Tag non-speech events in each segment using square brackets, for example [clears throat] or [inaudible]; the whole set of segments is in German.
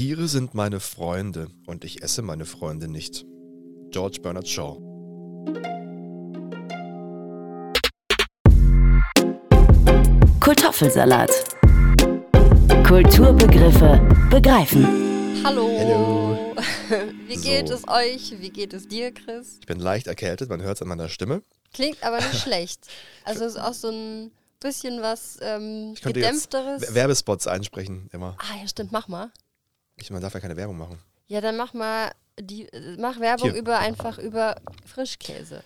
Tiere sind meine Freunde und ich esse meine Freunde nicht. George Bernard Shaw. Kartoffelsalat. Kulturbegriffe begreifen. Hallo. Hello. [laughs] Wie geht So. es euch? Wie geht es dir, Chris? Ich bin leicht erkältet, man hört es an meiner Stimme. Klingt aber nicht [laughs] schlecht. Also es ist auch so ein bisschen was ähm, Ich könnte jetzt gedämpfteres. Werbespots einsprechen immer. ah ja, stimmt. Mach mal. Ich, man darf ja keine Werbung machen. Ja, dann mach mal die mach Werbung Hier. über einfach über Frischkäse.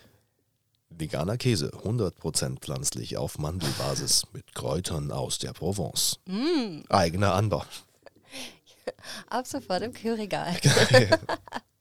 Veganer Käse, 100% pflanzlich auf Mandelbasis mit Kräutern aus der Provence. Mm, Eigener Anbau. [laughs] ab sofort im Kühlregal. [laughs]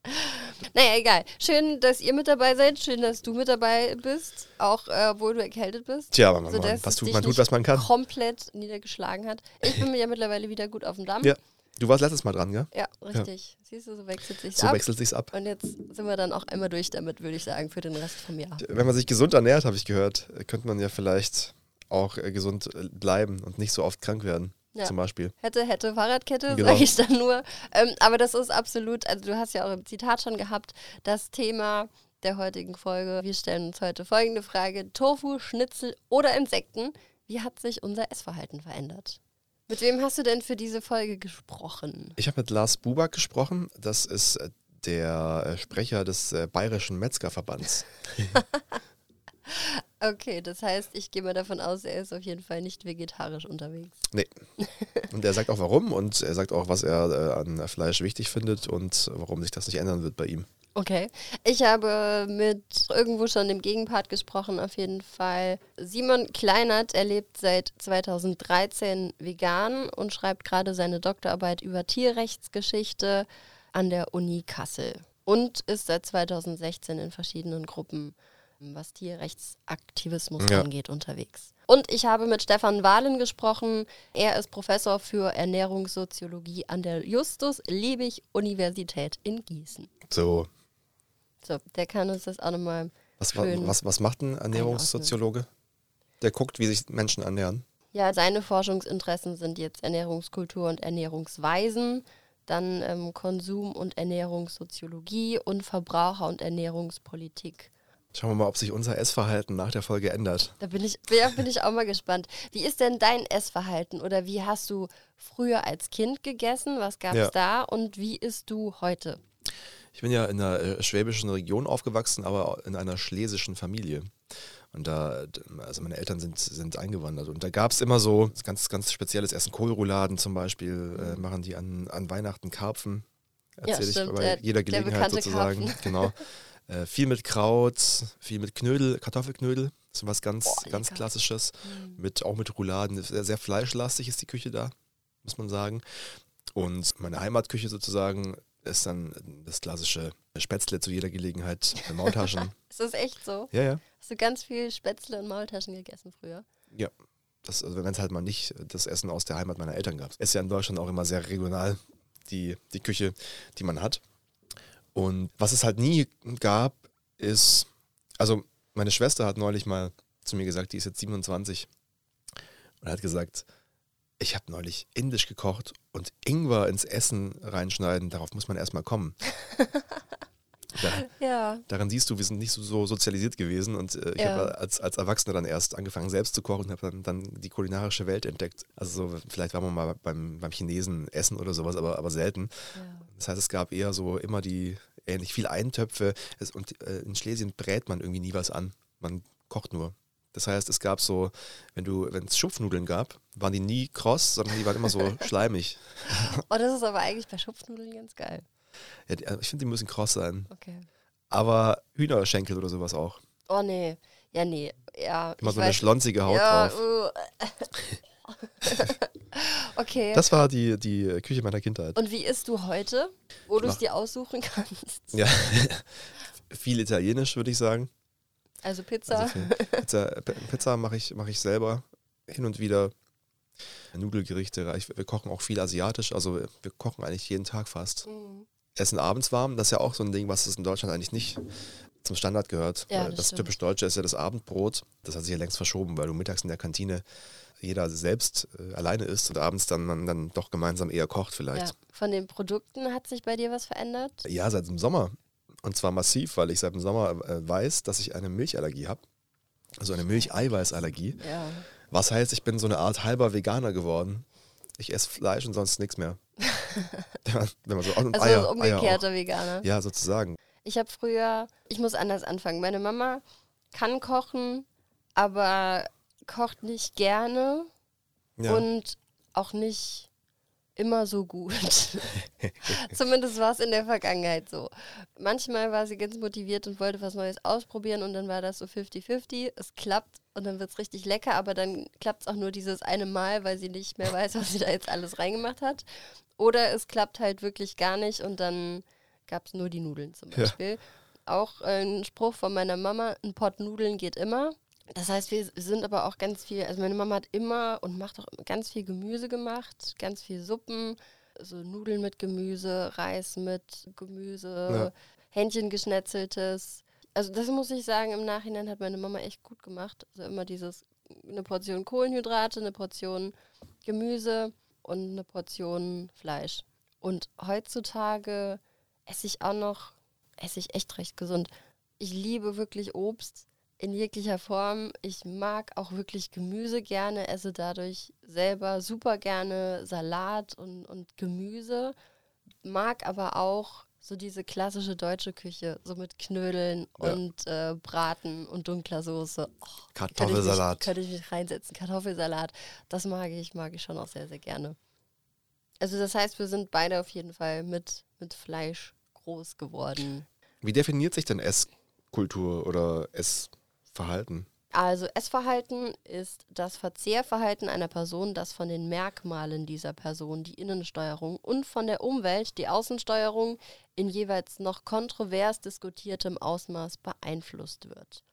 [laughs] naja, egal. Schön, dass ihr mit dabei seid. Schön, dass du mit dabei bist. Auch äh, obwohl du erkältet bist. Tja, aber man, man, was tut, man tut, was man kann. komplett niedergeschlagen hat. Ich bin mir ja mittlerweile wieder gut auf dem Damm. Ja. Du warst letztes Mal dran, gell? Ja, richtig. Siehst du, so wechselt sich So ab. wechselt sich's ab. Und jetzt sind wir dann auch einmal durch damit, würde ich sagen, für den Rest vom Jahr. Wenn man sich gesund ernährt, habe ich gehört, äh, könnte man ja vielleicht auch äh, gesund äh, bleiben und nicht so oft krank werden. Ja. Zum Beispiel. Hätte, hätte, Fahrradkette, Genau. sage ich dann nur. Ähm, aber das ist absolut, also du hast ja auch im Zitat schon gehabt, das Thema der heutigen Folge. Wir stellen uns heute folgende Frage: Tofu, Schnitzel oder Insekten? Wie hat sich unser Essverhalten verändert? Mit wem hast du denn für diese Folge gesprochen? Ich habe mit Lars Buback gesprochen. Das ist äh, der äh, Sprecher des äh, Bayerischen Metzgerverbands. [laughs] Okay, das heißt, ich gehe mal davon aus, er ist auf jeden Fall nicht vegetarisch unterwegs. Nee. Und er sagt auch warum und er sagt auch, was er äh, an Fleisch wichtig findet und warum sich das nicht ändern wird bei ihm. Okay. Ich habe mit irgendwo schon dem Gegenpart gesprochen, auf jeden Fall. Simon Kleinert, er lebt seit 2013 vegan und schreibt gerade seine Doktorarbeit über Tierrechtsgeschichte an der Uni Kassel. Und ist seit 2016 in verschiedenen Gruppen, was Tierrechtsaktivismus Ja. angeht, unterwegs. Und ich habe mit Stefan Wahlen gesprochen. Er ist Professor für Ernährungssoziologie an der Justus-Liebig-Universität in Gießen. So, So, der kann uns das auch nochmal. was, was, was macht ein Ernährungssoziologe? Der guckt, wie sich Menschen ernähren. Ja, seine Forschungsinteressen sind jetzt Ernährungskultur und Ernährungsweisen, dann ähm, Konsum- und Ernährungssoziologie und Verbraucher- und Ernährungspolitik. Schauen wir mal, ob sich unser Essverhalten nach der Folge ändert. Da bin ich, ja, bin ich auch mal gespannt. Wie ist denn dein Essverhalten oder wie hast du früher als Kind gegessen? Was gab es Ja. da und wie isst du heute? Ich bin ja in einer äh, schwäbischen Region aufgewachsen, aber in einer schlesischen Familie. Und da, also meine Eltern sind, sind eingewandert. Und da gab es immer so ganz, ganz spezielles Essen. Kohlrouladen zum Beispiel äh, machen die an, an Weihnachten Karpfen. Ja, Erzähle ich stimmt, bei der- jeder der Gelegenheit sozusagen. Karpfen. Genau. [laughs] Äh, viel mit Kraut, viel mit Knödel, Kartoffelknödel. Ist was ganz, Boah, ganz. Klassisches. Mhm. Mit, auch mit Rouladen. Sehr, sehr fleischlastig ist die Küche da, muss man sagen. Und meine Heimatküche sozusagen ist dann das klassische Spätzle zu jeder Gelegenheit, Maultaschen. [laughs] Ist das echt so? ja, ja. Hast du ganz viel Spätzle und Maultaschen gegessen früher? Ja. Das, also wenn es halt mal nicht das Essen aus der Heimat meiner Eltern gab. Ist ja in Deutschland auch immer sehr regional, die, die Küche, die man hat. Und was es halt nie gab, ist, also meine Schwester hat neulich mal zu mir gesagt, die ist jetzt 27 und hat gesagt, ich habe neulich indisch gekocht und Ingwer ins Essen reinschneiden, darauf muss man erstmal kommen. [laughs] da, Ja. daran siehst du, wir sind nicht so, so sozialisiert gewesen und äh, ich Ja. habe als, als Erwachsener dann erst angefangen selbst zu kochen und habe dann, dann die kulinarische Welt entdeckt. Also so, vielleicht war man mal beim, beim Chinesen essen oder sowas, aber, aber selten. ja. Das heißt, es gab eher so immer die, ähnlich viel Eintöpfe es, und äh, in Schlesien brät man irgendwie nie was an. Man kocht nur. Das heißt, es gab so, wenn du, wenn es Schupfnudeln gab, waren die nie kross, sondern die waren immer so [laughs] schleimig. Oh, das ist aber eigentlich bei Schupfnudeln ganz geil. Ja, die, also ich finde, die müssen kross sein. Okay. Aber Hühnerschenkel oder sowas auch. Oh nee. Ja, nee. Ja. Immer so eine schlonzige Haut ja, drauf. uh. [laughs] okay. Das war die, die Küche meiner Kindheit. Und wie isst du heute, wo du es dir aussuchen kannst? Ja, [laughs] viel italienisch, würde ich sagen. Also Pizza. Also Pizza, Pizza mache ich, mach ich selber hin und wieder. Nudelgerichte, ich, wir kochen auch viel asiatisch, also wir kochen eigentlich jeden Tag fast. Mhm. Essen abends warm, das ist ja auch so ein Ding, was es in Deutschland eigentlich nicht zum Standard gehört. Ja, Weil das das typisch Deutsche ist ja das Abendbrot. Das hat sich ja längst verschoben, weil du mittags in der Kantine jeder selbst äh, alleine isst und abends dann man dann doch gemeinsam eher kocht vielleicht. Ja. Von den Produkten hat sich bei dir was verändert? Ja, seit dem Sommer. Und zwar massiv, weil ich seit dem Sommer äh, weiß, dass ich eine Milchallergie habe. Also eine Milcheiweißallergie. Ja. Was heißt, ich bin so eine Art halber Veganer geworden. Ich esse Fleisch und sonst nichts mehr. [laughs] [laughs] Wenn man so und Also Eier, umgekehrter Eier Veganer. Ja, sozusagen. Ich habe früher, ich muss anders anfangen. Meine Mama kann kochen, aber kocht nicht gerne Ja. und auch nicht immer so gut. [laughs] Zumindest war es in der Vergangenheit so. Manchmal war sie ganz motiviert und wollte was Neues ausprobieren und dann war das so 50-50. Es klappt und dann wird es richtig lecker, aber dann klappt es auch nur dieses eine Mal, weil sie nicht mehr weiß, was sie da jetzt alles reingemacht hat. Oder es klappt halt wirklich gar nicht und dann gab es nur die Nudeln zum Ja. Beispiel. Auch äh, ein Spruch von meiner Mama, ein Pott Nudeln geht immer. Das heißt, wir sind aber auch ganz viel, also meine Mama hat immer und macht auch ganz viel Gemüse gemacht, ganz viel Suppen, so Nudeln mit Gemüse, Reis mit Gemüse, Ja. Hähnchen geschnetzeltes. Also das muss ich sagen, im Nachhinein hat meine Mama echt gut gemacht. Also immer dieses, eine Portion Kohlenhydrate, eine Portion Gemüse und eine Portion Fleisch. Und heutzutage esse ich auch noch, esse ich echt recht gesund. Ich liebe wirklich Obst in jeglicher Form. Ich mag auch wirklich Gemüse gerne, esse dadurch selber super gerne Salat und, und Gemüse, mag aber auch so diese klassische deutsche Küche, so mit Knödeln Ja. und äh, Braten und dunkler Soße. Oh, Kartoffelsalat. Könnte ich, mich, könnte ich mich reinsetzen. Kartoffelsalat, das mag ich, mag ich schon auch sehr, sehr gerne. Also das heißt, wir sind beide auf jeden Fall mit, mit Fleisch groß geworden. Wie definiert sich denn Esskultur oder Essverhalten? Also Essverhalten ist das Verzehrverhalten einer Person, das von den Merkmalen dieser Person, die Innensteuerung und von der Umwelt, die Außensteuerung, in jeweils noch kontrovers diskutiertem Ausmaß beeinflusst wird.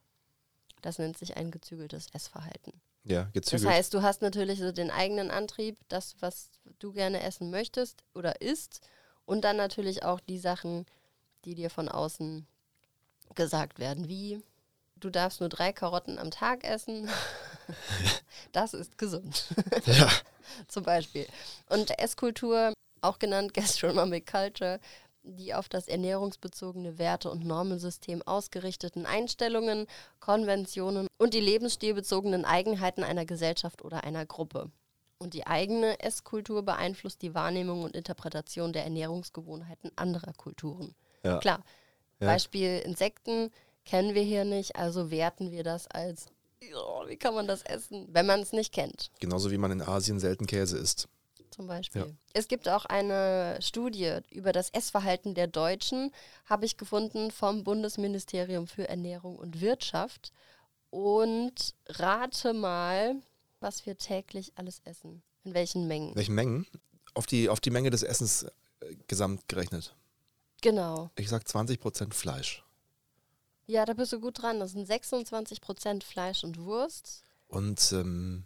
Das nennt sich ein gezügeltes Essverhalten. Ja, Das gezügelt. heißt, du hast natürlich so den eigenen Antrieb, das, was du gerne essen möchtest oder isst, und dann natürlich auch die Sachen, die dir von außen gesagt werden, wie du darfst nur drei Karotten am Tag essen. [laughs] das ist gesund, ja. [laughs] zum Beispiel. Und Esskultur, auch genannt [laughs] Gastronomic Culture, die auf das ernährungsbezogene Werte- und Normensystem ausgerichteten Einstellungen, Konventionen und die lebensstilbezogenen Eigenheiten einer Gesellschaft oder einer Gruppe. Und die eigene Esskultur beeinflusst die Wahrnehmung und Interpretation der Ernährungsgewohnheiten anderer Kulturen. Ja. Klar, Ja. Beispiel Insekten kennen wir hier nicht, also werten wir das als, "Ja, wie kann man das essen, wenn man es nicht kennt Genauso wie man in Asien selten Käse isst. zum Beispiel. Ja. Es gibt auch eine Studie über das Essverhalten der Deutschen, habe ich gefunden vom Bundesministerium für Ernährung und Wirtschaft. Und rate mal, was wir täglich alles essen. In welchen Mengen. Welche Mengen? Auf die, auf die Menge des Essens äh, gesamt gerechnet. Genau. Ich sag 20% Fleisch. Ja, da bist du gut dran. Das sind 26% Fleisch und Wurst. Und ähm,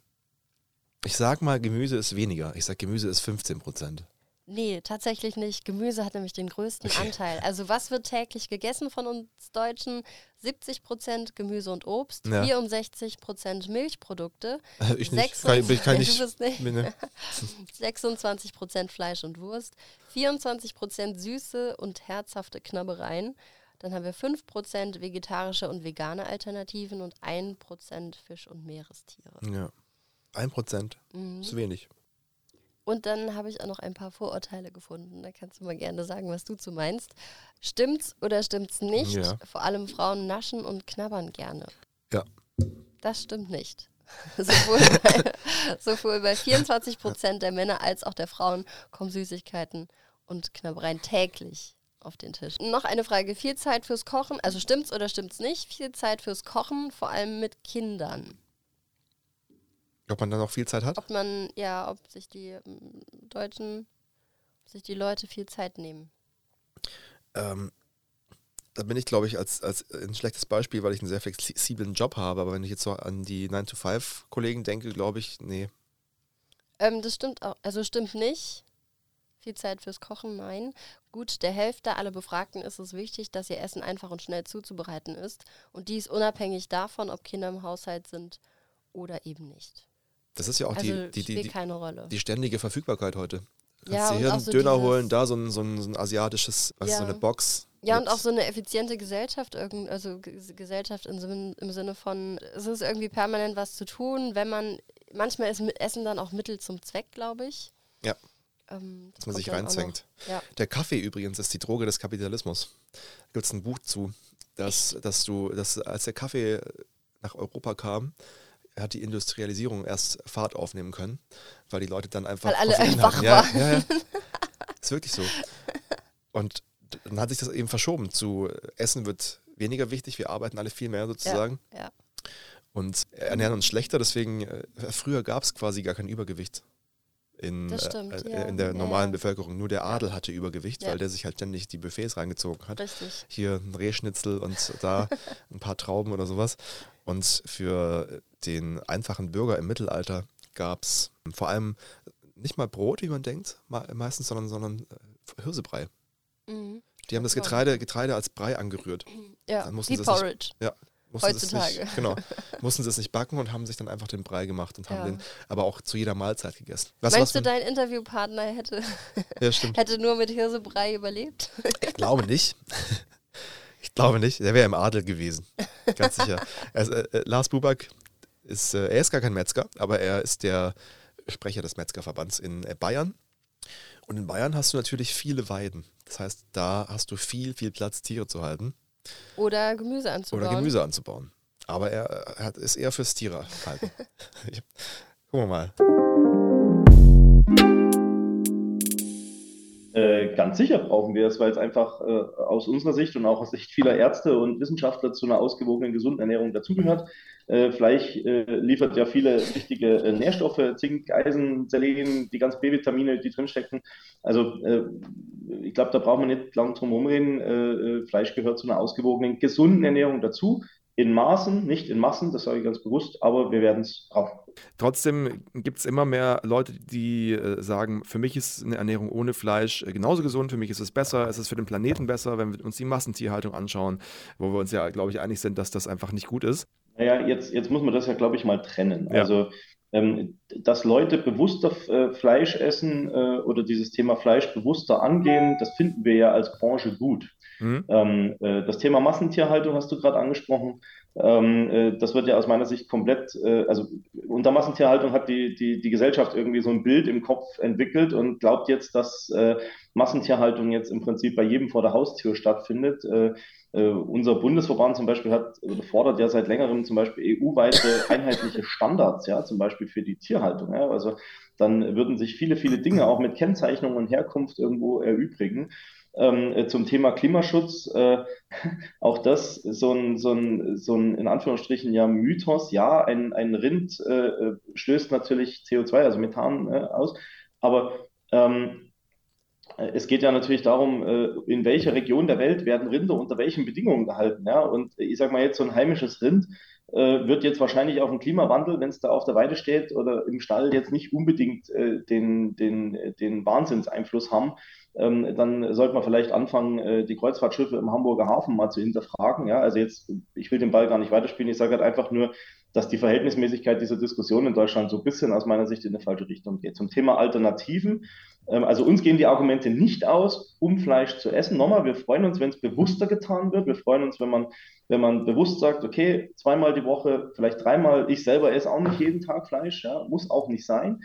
ich sag mal, Gemüse ist weniger. Ich sag, Gemüse ist 15%. Nee, tatsächlich nicht. Gemüse hat nämlich den größten Okay. Anteil. Also was wird täglich gegessen von uns Deutschen? 70 Prozent Gemüse und Obst, Ja. 64 Prozent Milchprodukte, [laughs] ich nicht. 26 Kann, ich- kann [laughs] Du nicht. bist nicht. bin, ne? 26 Prozent Fleisch und Wurst, 24 Prozent süße und herzhafte Knabbereien. Dann haben wir 5 Prozent vegetarische und vegane Alternativen und 1 Prozent Fisch und Meerestiere. Ja. 1% Mhm. ist wenig. Und dann habe ich auch noch ein paar Vorurteile gefunden. Da kannst du mal gerne sagen, was du zu meinst. Stimmt's oder stimmt's nicht? Ja. Vor allem Frauen naschen und knabbern gerne. Ja. Das stimmt nicht. [laughs] sowohl, bei, [laughs] sowohl bei 24 Prozent der Männer als auch der Frauen kommen Süßigkeiten und Knabbereien täglich auf den Tisch. Noch eine Frage. Viel Zeit fürs Kochen, also stimmt's oder stimmt's nicht? Viel Zeit fürs Kochen, vor allem mit Kindern. Ob man dann noch viel Zeit hat? Ob man, ja, ob sich die ähm, Deutschen, ob sich die Leute viel Zeit nehmen. Ähm, da bin ich, glaube ich, als, als ein schlechtes Beispiel, weil ich einen sehr flexiblen Job habe. Aber wenn ich jetzt so an die 9-to-5-Kollegen denke, glaube ich, nee. Ähm, das stimmt auch, also stimmt nicht. Viel Zeit fürs Kochen, nein. Gut, der Hälfte aller Befragten ist es wichtig, dass ihr Essen einfach und schnell zuzubereiten ist. Und dies unabhängig davon, ob Kinder im Haushalt sind oder eben nicht. Das ist ja auch Also die, die, die, die, keine Rolle. die ständige Verfügbarkeit heute. Ja, kannst dir und hier einen so Döner holen, da so ein, so ein, so ein asiatisches, was ist so Ja. eine Box. Ja, und auch so eine effiziente Gesellschaft, irgend- also Gesellschaft im, im Sinne von, es ist irgendwie permanent was zu tun, wenn man, manchmal ist mit Essen dann auch Mittel zum Zweck, glaube ich. Ja. Ähm, das dass man sich reinzwängt. Ja. Der Kaffee übrigens ist die Droge des Kapitalismus. Da gibt es ein Buch zu, dass, dass du, dass als der Kaffee nach Europa kam, hat die Industrialisierung erst Fahrt aufnehmen können, weil die Leute dann einfach. Weil alle einfach ja, waren. ja, ja. [laughs] Ist wirklich so. Und dann hat sich das eben verschoben zu Essen wird weniger wichtig, wir arbeiten alle viel mehr sozusagen Ja. und ernähren uns schlechter, deswegen äh, früher gab es quasi gar kein Übergewicht. In, Das stimmt, äh, ja. in der normalen ja. Bevölkerung. Nur der Adel hatte Übergewicht, Ja. weil der sich halt ständig die Buffets reingezogen hat. Richtig. Hier ein Rehschnitzel und da [laughs] ein paar Trauben oder sowas. Und für den einfachen Bürger im Mittelalter gab es vor allem nicht mal Brot, wie man denkt, me- meistens, sondern, sondern äh, Hirsebrei. Mhm. Die haben das. Getreide, Getreide als Brei angerührt. Ja, wie es nicht- Porridge. Ja, mussten sie es Heutzutage. Nicht, genau, [laughs] mussten sie es nicht backen und haben sich dann einfach den Brei gemacht und haben Ja. den aber auch zu jeder Mahlzeit gegessen. Was, Meinst du, dein Interviewpartner hätte, [laughs] ja, hätte nur mit Hirsebrei überlebt? Ich glaube nicht. [laughs] Ich glaube nicht. Der wäre im Adel gewesen. Ganz sicher. Also, äh, äh, Lars Buback ist, äh, er ist gar kein Metzger, aber er ist der Sprecher des Metzgerverbands in äh, Bayern. Und in Bayern hast du natürlich viele Weiden. Das heißt, da hast du viel, viel Platz, Tiere zu halten Oder Gemüse anzubauen? oder Gemüse anzubauen. Aber er, äh, hat, ist eher fürs Tiere halten. [laughs] Ich- Gucken wir mal. Äh, ganz sicher brauchen wir es, weil es einfach äh, aus unserer Sicht und auch aus Sicht vieler Ärzte und Wissenschaftler zu einer ausgewogenen, gesunden Ernährung dazugehört. Äh, Fleisch äh, liefert ja viele wichtige äh, Nährstoffe, Zink, Eisen, Selen, die ganzen B-Vitamine, die drinstecken. Also ich glaube, da braucht man nicht lang drum rumreden. Äh, äh, Fleisch gehört zu einer ausgewogenen, gesunden Ernährung dazu. In Maßen, nicht in Massen, das sage ich ganz bewusst, aber wir werden es brauchen. Trotzdem gibt es immer mehr Leute, die äh, sagen, für mich ist eine Ernährung ohne Fleisch äh, genauso gesund, für mich ist es besser, es ist für den Planeten besser, wenn wir uns die Massentierhaltung anschauen, wo wir uns ja, glaube ich, einig sind, dass das einfach nicht gut ist. Naja, jetzt, jetzt muss man das ja, glaube ich, mal trennen. Ja. Also, ähm, dass Leute bewusster äh, Fleisch essen äh, oder dieses Thema Fleisch bewusster angehen, das finden wir ja als Branche gut. Mhm. Ähm, äh, das Thema Massentierhaltung hast du gerade angesprochen. Ähm, äh, das wird ja aus meiner Sicht komplett, äh, also unter Massentierhaltung hat die, die, die Gesellschaft irgendwie so ein Bild im Kopf entwickelt und glaubt jetzt, dass Massentierhaltung jetzt im Prinzip bei jedem vor der Haustür stattfindet. Unser Bundesverband zum Beispiel hat fordert ja seit längerem zum Beispiel EU-weite [laughs] einheitliche Standards, ja, zum Beispiel für die Tierhaltung. Ja. Also dann würden sich viele, viele Dinge auch mit Kennzeichnung und Herkunft irgendwo erübrigen. Ähm, äh, zum Thema Klimaschutz, äh, [laughs] auch das so ein, so ein, so ein in Anführungsstrichen ja Mythos. Ja, ein, ein Rind äh, äh, stößt natürlich CO2, also Methan äh, aus, aber ähm, äh, es geht ja natürlich darum, in welcher Region der Welt werden Rinder unter welchen Bedingungen gehalten. Ja? Und ich sage mal jetzt, so ein heimisches Rind wird jetzt wahrscheinlich auf den Klimawandel, wenn es da auf der Weide steht oder im Stall, jetzt nicht unbedingt den, den, den Wahnsinnseinfluss haben. Ähm, dann sollte man vielleicht anfangen, äh, die Kreuzfahrtschiffe im Hamburger Hafen mal zu hinterfragen. Ja? Also jetzt, ich will den Ball gar nicht weiterspielen, ich sage halt einfach nur, dass die Verhältnismäßigkeit dieser Diskussion in Deutschland so ein bisschen aus meiner Sicht in eine falsche Richtung geht. Zum Thema Alternativen. Ähm, also uns gehen die Argumente nicht aus, um Fleisch zu essen. Nochmal, wir freuen uns, wenn es bewusster getan wird. Wir freuen uns, wenn man, wenn man bewusst sagt, okay, zweimal die Woche, vielleicht dreimal. Ich selber esse auch nicht jeden Tag Fleisch, ja, muss auch nicht sein.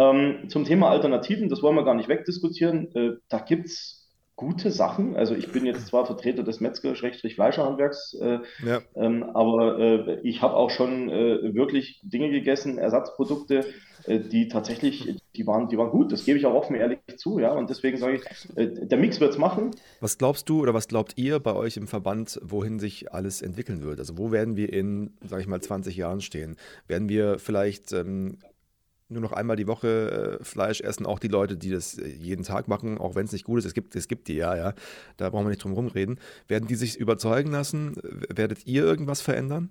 Ähm, zum Thema Alternativen, das wollen wir gar nicht wegdiskutieren. Äh, da gibt es gute Sachen. Also ich bin jetzt zwar Vertreter des Metzger-Fleischerhandwerks, äh, Ja. ähm, aber äh, ich habe auch schon äh, wirklich Dinge gegessen, Ersatzprodukte, äh, die tatsächlich, die waren, die waren gut. Das gebe ich auch offen ehrlich zu, ja. Und deswegen sage ich, äh, der Mix wird es machen. Was glaubst du oder was glaubt ihr bei euch im Verband, wohin sich alles entwickeln wird? Also wo werden wir in, sage ich mal, 20 Jahren stehen? Werden wir vielleicht ähm, nur noch einmal die Woche äh, Fleisch essen, auch die Leute, die das äh, jeden Tag machen, auch wenn es nicht gut ist, es gibt, es gibt die ja, ja, da brauchen wir nicht drum rumreden. Werden die sich überzeugen lassen? Werdet ihr irgendwas verändern?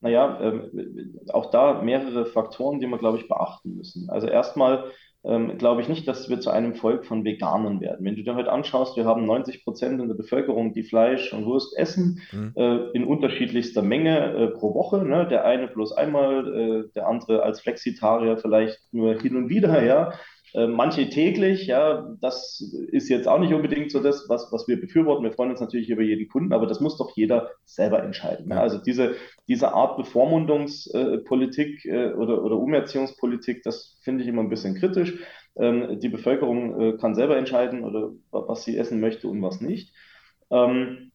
Naja, ähm, auch da mehrere Faktoren, die wir, glaube ich, beachten müssen. Also erstmal ähm, glaube ich nicht, dass wir zu einem Volk von Veganern werden. Wenn du dir heute anschaust, wir haben 90 Prozent in der Bevölkerung, die Fleisch und Wurst essen, mhm. äh, in unterschiedlichster Menge äh, pro Woche. Ne? Der eine bloß einmal, äh, der andere als Flexitarier vielleicht nur hin und wieder, ja. Äh, manche täglich, ja, das ist jetzt auch nicht unbedingt so das, was, was wir befürworten. Wir freuen uns natürlich über jeden Kunden, aber das muss doch jeder selber entscheiden. Ja. Also diese, diese Art Bevormundungspolitik äh, oder, oder Umerziehungspolitik, das finde ich immer ein bisschen kritisch. Ähm, die Bevölkerung äh, kann selber entscheiden, oder was sie essen möchte und was nicht. Ähm,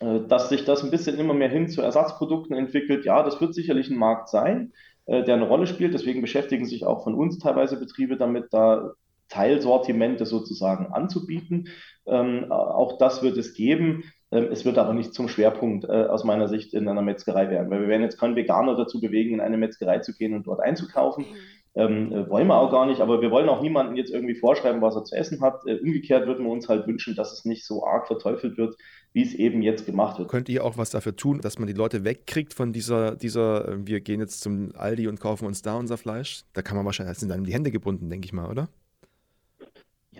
äh, dass sich das ein bisschen immer mehr hin zu Ersatzprodukten entwickelt, ja, das wird sicherlich ein Markt sein. Äh, der eine Rolle spielt. Deswegen beschäftigen sich auch von uns teilweise Betriebe damit, da Teilsortimente sozusagen anzubieten. Ähm, auch das wird es geben. Ähm, es wird aber nicht zum Schwerpunkt äh, aus meiner Sicht in einer Metzgerei werden, weil wir werden jetzt keinen Veganer dazu bewegen, in eine Metzgerei zu gehen und dort einzukaufen. Ähm, äh, wollen wir auch gar nicht, aber wir wollen auch niemanden jetzt irgendwie vorschreiben, was er zu essen hat. Äh, umgekehrt würden wir uns halt wünschen, dass es nicht so arg verteufelt wird, wie es eben jetzt gemacht wird. Könnt ihr auch was dafür tun, dass man die Leute wegkriegt von dieser, dieser, äh, wir gehen jetzt zum Aldi und kaufen uns da unser Fleisch? Da kann man wahrscheinlich, das sind dann die Hände gebunden, denke ich mal, oder?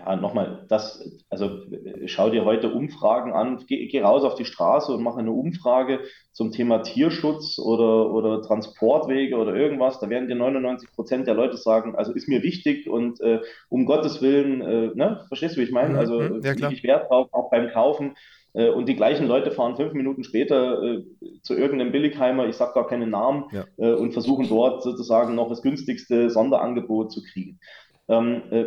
Ja, nochmal, das, also schau dir heute Umfragen an, geh, geh, raus auf die Straße und mach eine Umfrage zum Thema Tierschutz oder, oder Transportwege oder irgendwas. Da werden dir 99 Prozent der Leute sagen, also ist mir wichtig und äh, um Gottes Willen, äh, ne, verstehst du, wie ich meine? Mhm, also mhm, ja, ich Wert drauf, auch beim Kaufen. Äh, und die gleichen Leute fahren fünf Minuten später äh, zu irgendeinem Billigheimer, ich sage gar keinen Namen, ja. äh, und versuchen dort sozusagen noch das günstigste Sonderangebot zu kriegen. Ähm, äh,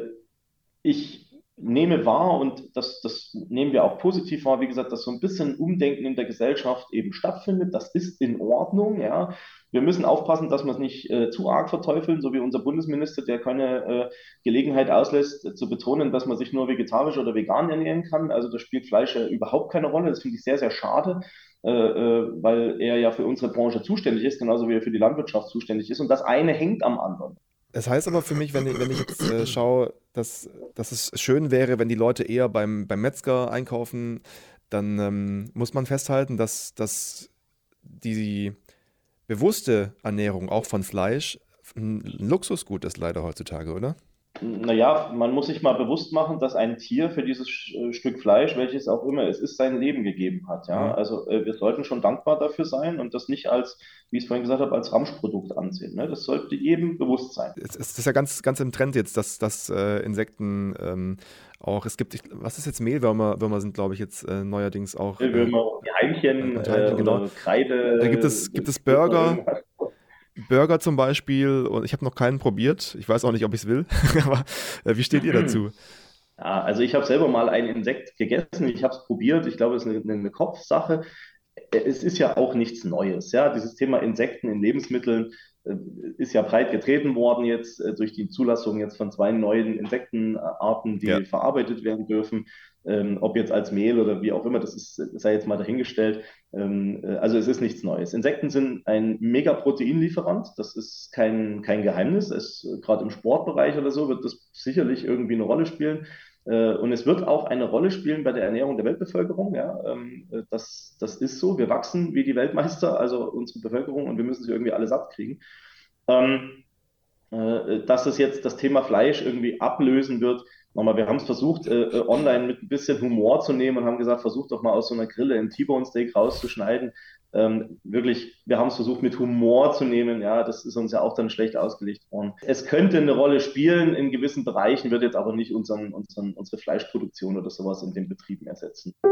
ich nehme wahr und das, das nehmen wir auch positiv wahr, wie gesagt, dass so ein bisschen Umdenken in der Gesellschaft eben stattfindet. Das ist in Ordnung, ja. Wir müssen aufpassen, dass wir es nicht äh, zu arg verteufeln, so wie unser Bundesminister, der keine äh, Gelegenheit auslässt, äh, zu betonen, dass man sich nur vegetarisch oder vegan ernähren kann. Also da spielt Fleisch überhaupt keine Rolle. Das finde ich sehr, sehr schade, äh, äh, weil er ja für unsere Branche zuständig ist, genauso wie er für die Landwirtschaft zuständig ist. Und das eine hängt am anderen. Es heißt aber für mich, wenn ich, wenn ich jetzt äh, schaue, dass, dass es schön wäre, wenn die Leute eher beim, beim Metzger einkaufen, dann ähm, muss man festhalten, dass, dass die bewusste Ernährung auch von Fleisch ein Luxusgut ist leider heutzutage, oder? Naja, man muss sich mal bewusst machen, dass ein Tier für dieses äh, Stück Fleisch, welches auch immer es ist, sein Leben gegeben hat. Ja? Mhm. Also äh, wir sollten schon dankbar dafür sein und das nicht als, wie ich es vorhin gesagt habe, als Ramschprodukt ansehen. Ne? Das sollte jedem bewusst sein. Es ist ja ganz, ganz im Trend jetzt, dass, dass äh, Insekten ähm, auch, es gibt, was ist jetzt Mehlwürmer, Würmer sind glaube ich jetzt äh, neuerdings auch. Mehlwürmer, äh, Heimchen, Heimchen genau. Kreide. Da gibt es, gibt es Burger. Burger zum Beispiel und ich habe noch keinen probiert. Ich weiß auch nicht, ob ich es will, [laughs] aber äh, wie steht ihr dazu? Ja, also ich habe selber mal ein Insekt gegessen, ich habe es probiert, ich glaube, es ist eine, eine, Kopfsache. Es ist ja auch nichts Neues. Ja? Dieses Thema Insekten in Lebensmitteln äh, ist ja breit getreten worden jetzt äh, durch die Zulassung jetzt von zwei neuen Insektenarten, die ja. verarbeitet werden dürfen. Ähm, ob jetzt als Mehl oder wie auch immer, das ist, sei jetzt mal dahingestellt. Ähm, äh, also es ist nichts Neues. Insekten sind ein mega Proteinlieferant, das ist kein, kein Geheimnis. Gerade im Sportbereich oder so wird das sicherlich irgendwie eine Rolle spielen. Äh, und es wird auch eine Rolle spielen bei der Ernährung der Weltbevölkerung. Ja? Ähm, äh, das, das ist so. Wir wachsen wie die Weltmeister, also unsere Bevölkerung, und wir müssen sie irgendwie alle satt. Ähm, äh, dass es jetzt das Thema Fleisch irgendwie ablösen wird, nochmal, wir haben es versucht, äh, äh, online mit ein bisschen Humor zu nehmen und haben gesagt, versucht doch mal aus so einer Grille ein T-Bone Steak rauszuschneiden. Ähm, wirklich, wir haben es versucht mit Humor zu nehmen. Ja, das ist uns ja auch dann schlecht ausgelegt worden. Es könnte eine Rolle spielen in gewissen Bereichen, wird jetzt aber nicht unseren, unseren, unsere Fleischproduktion oder sowas in den Betrieben ersetzen. [laughs]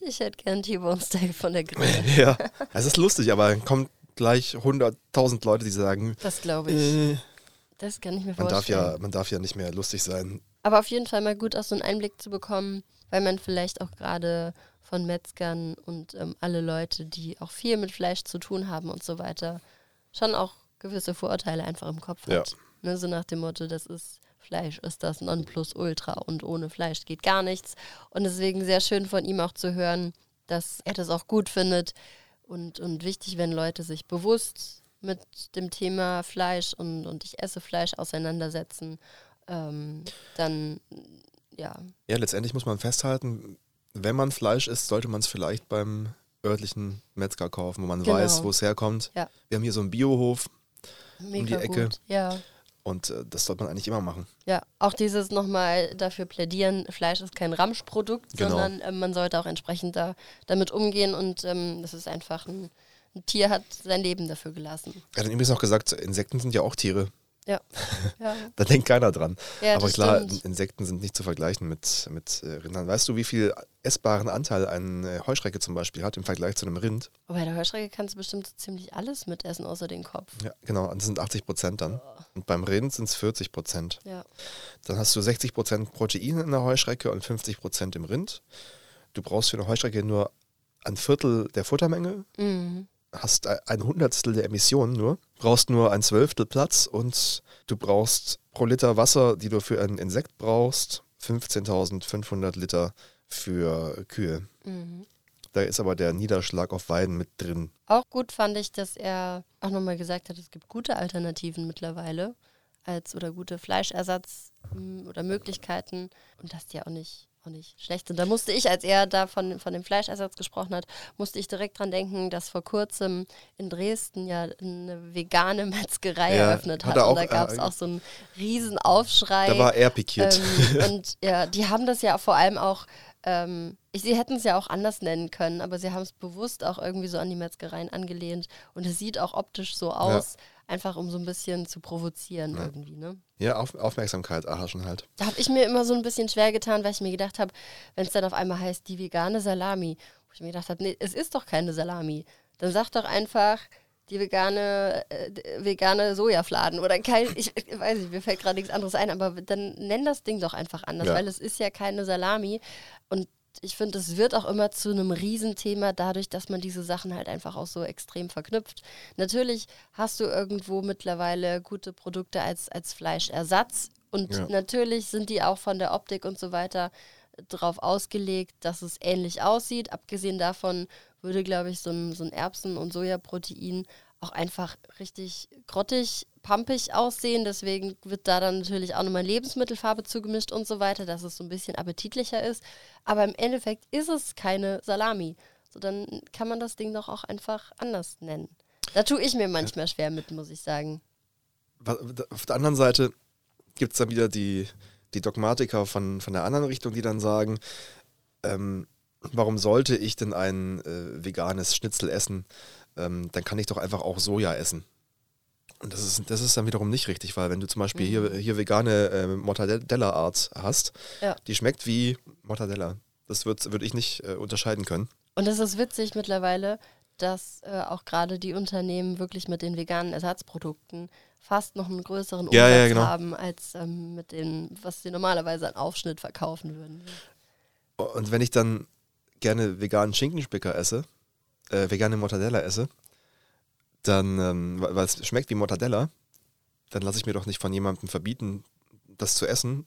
Ich hätte gern T-Bone Steak von der Grille. [laughs] ja, es ist lustig, aber kommt gleich 100.000 Leute, die sagen. Das glaube ich. Äh, das kann ich mir man vorstellen. Darf ja, man darf ja nicht mehr lustig sein. Aber auf jeden Fall mal gut, auch so einen Einblick zu bekommen, weil man vielleicht auch gerade von Metzgern und ähm, alle Leute, die auch viel mit Fleisch zu tun haben und so weiter, schon auch gewisse Vorurteile einfach im Kopf hat. Ja. Ne, so nach dem Motto, das ist Fleisch ist das Nonplusultra und ohne Fleisch geht gar nichts. Und deswegen sehr schön von ihm auch zu hören, dass er das auch gut findet, und, und wichtig, wenn Leute sich bewusst mit dem Thema Fleisch und, und ich esse Fleisch auseinandersetzen, ähm, dann ja. Ja, letztendlich muss man festhalten, wenn man Fleisch isst, sollte man es vielleicht beim örtlichen Metzger kaufen, wo man genau. weiß, wo es herkommt. Ja. Wir haben hier so einen Biohof, Mega die Ecke. gut. Ja. Und äh, das sollte man eigentlich immer machen. Ja, auch dieses nochmal dafür plädieren, Fleisch ist kein Ramschprodukt, Genau. sondern ähm, man sollte auch entsprechend da, damit umgehen und ähm, das ist einfach ein, ein Tier hat sein Leben dafür gelassen. Er hat übrigens noch gesagt, Insekten sind ja auch Tiere. Ja. [laughs] ja. Da denkt keiner dran. Ja, Aber klar, stimmt. Insekten sind nicht zu vergleichen mit, mit äh, Rindern. Weißt du, wie viel essbaren Anteil eine Heuschrecke zum Beispiel hat im Vergleich zu einem Rind? Aber bei der Heuschrecke kannst du bestimmt ziemlich alles mitessen, außer den Kopf. Ja, genau, das sind 80 Prozent dann. Und beim Rind sind es 40 Prozent. Ja. Dann hast du 60 Prozent Protein in der Heuschrecke und 50 Prozent im Rind. Du brauchst für eine Heuschrecke nur ein Viertel der Futtermenge, Mhm. hast ein Hundertstel der Emissionen nur, brauchst nur ein Zwölftel Platz und du brauchst pro Liter Wasser, die du für ein Insekt brauchst, 15.500 Liter für Kühe. Mhm. Da ist aber der Niederschlag auf Weiden mit drin. Auch gut fand ich, dass er auch nochmal gesagt hat, es gibt gute Alternativen mittlerweile als oder gute Fleischersatz oder Möglichkeiten und dass die auch nicht, auch nicht schlecht sind. Da musste ich, als er da von, von dem Fleischersatz gesprochen hat, musste ich direkt dran denken, dass vor kurzem in Dresden ja eine vegane [laughs] Metzgerei Ja, eröffnet hat hat. er und auch, da gab es äh, auch so einen riesen Aufschrei. Da war er pikiert. Ähm, und [laughs] ja, die haben das ja vor allem auch, ähm, ich, sie hätten es ja auch anders nennen können, aber sie haben es bewusst auch irgendwie so an die Metzgereien angelehnt. Und es sieht auch optisch so aus, einfach um so ein bisschen zu provozieren irgendwie, ne? ja, auf, Aufmerksamkeit erhaschen halt. Da habe ich mir immer so ein bisschen schwer getan, weil ich mir gedacht habe, wenn es dann auf einmal heißt, die vegane Salami, wo ich mir gedacht habe, nee, es ist doch keine Salami. Dann sag doch einfach die vegane, äh, vegane Sojafladen oder kein, ich, ich weiß nicht, mir fällt gerade nichts anderes ein, aber dann nenn das Ding doch einfach anders, Ja. weil es ist ja keine Salami und ich finde, es wird auch immer zu einem Riesenthema dadurch, dass man diese Sachen halt einfach auch so extrem verknüpft. Natürlich hast du irgendwo mittlerweile gute Produkte als, als Fleischersatz und Ja. natürlich sind die auch von der Optik und so weiter darauf ausgelegt, dass es ähnlich aussieht. Abgesehen davon würde, glaube ich, so ein, so ein Erbsen- und Sojaprotein auch einfach richtig grottig, pampig aussehen. Deswegen wird da dann natürlich auch nochmal Lebensmittelfarbe zugemischt und so weiter, dass es so ein bisschen appetitlicher ist. Aber im Endeffekt ist es keine Salami. So, dann kann man das Ding doch auch einfach anders nennen. Da tue ich mir manchmal schwer mit, muss ich sagen. Auf der anderen Seite gibt es dann wieder die, die Dogmatiker von, von der anderen Richtung, die dann sagen, ähm, warum sollte ich denn ein äh, veganes Schnitzel essen? Ähm, dann kann ich doch einfach auch Soja essen. Und das ist, das ist dann wiederum nicht richtig, weil wenn du zum Beispiel hier, hier vegane äh, Mortadella-Art hast, Ja. die schmeckt wie Mortadella. Das würde würd ich nicht äh, unterscheiden können. Und es ist witzig mittlerweile, dass äh, auch gerade die Unternehmen wirklich mit den veganen Ersatzprodukten fast noch einen größeren Umsatz Ja, ja, genau. haben, als ähm, mit dem, was sie normalerweise an Aufschnitt verkaufen würden. Und wenn ich dann gerne veganen Schinkenspicker esse, äh, vegane Mortadella esse, dann, ähm, weil es schmeckt wie Mortadella, dann lasse ich mir doch nicht von jemandem verbieten, das zu essen,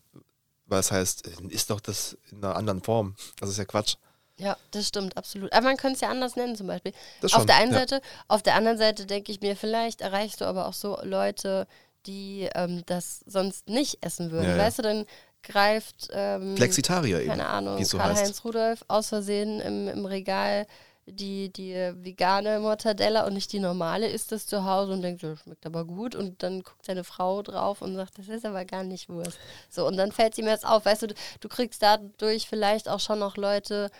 weil es heißt, äh, isst doch das in einer anderen Form. Das ist ja Quatsch. Ja, das stimmt, absolut. Aber man könnte es ja anders nennen zum Beispiel. Das auf schon, der einen ja. Seite, auf der anderen Seite denke ich mir, vielleicht erreichst du aber auch so Leute, die ähm, das sonst nicht essen würden. Ja, ja. Weißt du, dann greift ähm, Flexitarier eben, keine Ahnung, es so Karl-Heinz. Rudolf aus Versehen im, im Regal die, die vegane Mortadella und nicht die normale, isst das zu Hause und denkt, das schmeckt aber gut. Und dann guckt seine Frau drauf und sagt, das ist aber gar nicht Wurst. So, und dann fällt ihm erst auf, weißt du, du, kriegst dadurch vielleicht auch schon noch Leute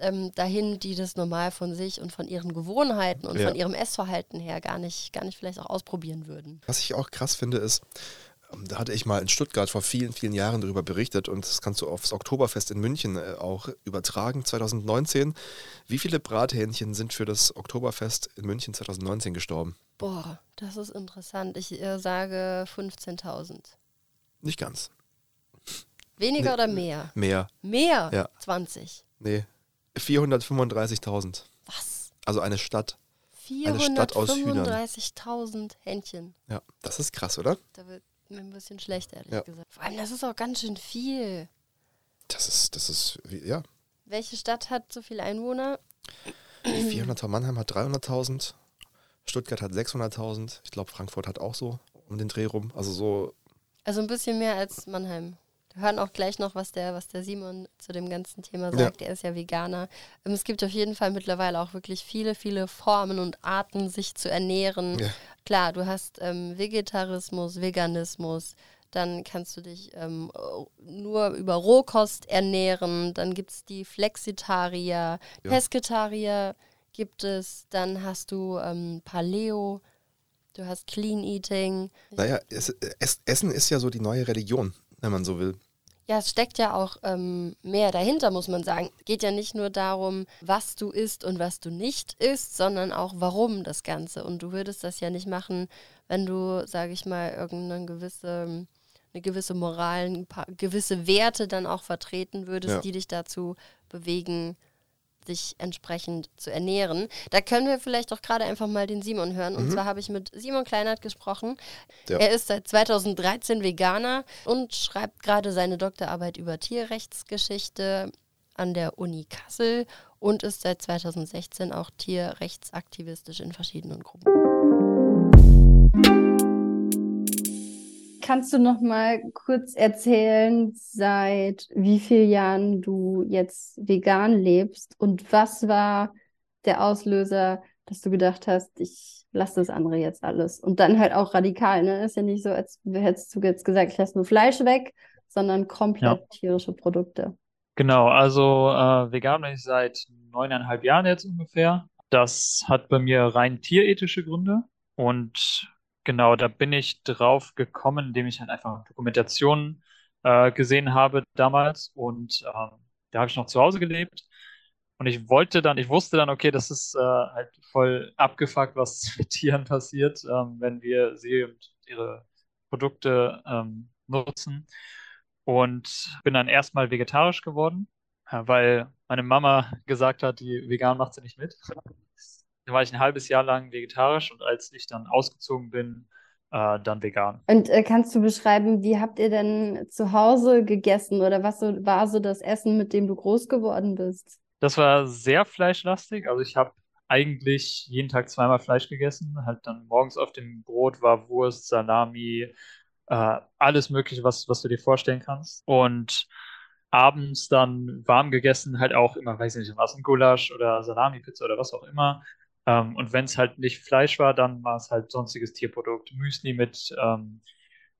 ähm, dahin, die das normal von sich und von ihren Gewohnheiten und Ja. von ihrem Essverhalten her gar nicht, gar nicht vielleicht auch ausprobieren würden. Was ich auch krass finde, ist, da hatte ich mal in Stuttgart vor vielen, vielen Jahren darüber berichtet und das kannst du aufs Oktoberfest in München äh, auch übertragen, 2019. Wie viele Brathähnchen sind für das Oktoberfest in München 2019 gestorben? Boah, das ist interessant. Ich äh, sage 15.000. Nicht ganz. Weniger Nee. oder mehr? Mehr. Mehr? Ja. 20. Nee. 435.000. Was? Also eine Stadt. Eine Stadt aus Hühnern. 435.000 Händchen. Ja, das ist krass, oder? Da wird mir ein bisschen schlecht, ehrlich Ja. gesagt. Vor allem, das ist auch ganz schön viel. Das ist, das ist, wie- ja. Welche Stadt hat so viele Einwohner? 400.000, Mannheim hat 300.000, Stuttgart hat 600.000, ich glaube Frankfurt hat auch so um den Dreh rum. Also so, Also ein bisschen mehr als Mannheim. Wir hören auch gleich noch, was der, was der Simon zu dem ganzen Thema Ja. sagt. Er ist ja Veganer. Ähm, Es gibt auf jeden Fall mittlerweile auch wirklich viele, viele Formen und Arten, sich zu ernähren. Ja. Klar, du hast ähm, Vegetarismus, Veganismus, dann kannst du dich ähm, nur über Rohkost ernähren, dann gibt es die Flexitarier, ja. Pesketarier gibt es, dann hast du ähm, Paleo, du hast Clean Eating. Naja, es, es, Essen ist ja so die neue Religion, wenn man so will. Ja, es steckt ja auch ähm, mehr dahinter, muss man sagen. Geht ja nicht nur darum, was du isst und was du nicht isst, sondern auch warum das Ganze. Und du würdest das ja nicht machen, wenn du, sage ich mal, irgendeine gewisse, eine gewisse Moral, ein paar, gewisse Werte dann auch vertreten würdest, ja. die dich dazu bewegen, sich entsprechend zu ernähren. Da können wir vielleicht auch gerade einfach mal den Simon hören. Und mhm. zwar habe ich mit Simon Kleinert gesprochen. Ja. Er ist seit 2013 Veganer und schreibt gerade seine Doktorarbeit über Tierrechtsgeschichte an der Uni Kassel und ist seit 2016 auch tierrechtsaktivistisch in verschiedenen Gruppen. Kannst du noch mal kurz erzählen, seit wie vielen Jahren du jetzt vegan lebst und was war der Auslöser, dass du gedacht hast, ich lasse das andere jetzt alles und dann halt auch radikal, ne? Ist ja nicht so, als hättest du jetzt gesagt, ich lasse nur Fleisch weg, sondern komplett ja. tierische Produkte. Genau, also äh, vegan bin ich seit neuneinhalb Jahren jetzt ungefähr. Das hat bei mir rein tierethische Gründe und Genau, da bin ich drauf gekommen, indem ich halt einfach Dokumentationen äh, gesehen habe damals und äh, da habe ich noch zu Hause gelebt und ich wollte dann, ich wusste dann, okay, das ist äh, halt voll abgefuckt, was [laughs] mit Tieren passiert, ähm, wenn wir sie und ihre Produkte ähm, nutzen und bin dann erstmal vegetarisch geworden, weil meine Mama gesagt hat, die vegan macht sie nicht mit. Da war ich ein halbes Jahr lang vegetarisch und als ich dann ausgezogen bin, äh, dann vegan. Und äh, kannst du beschreiben, wie habt ihr denn zu Hause gegessen oder was so, war so das Essen, mit dem du groß geworden bist? Das war sehr fleischlastig. Also ich habe eigentlich jeden Tag zweimal Fleisch gegessen. Halt dann morgens auf dem Brot war Wurst, Salami, äh, alles Mögliche, was, was du dir vorstellen kannst. Und abends dann warm gegessen, halt auch immer, weiß ich nicht, was, ein Gulasch oder Salami-Pizza oder was auch immer. Ähm, und wenn es halt nicht Fleisch war, dann war es halt sonstiges Tierprodukt. Müsli mit ähm,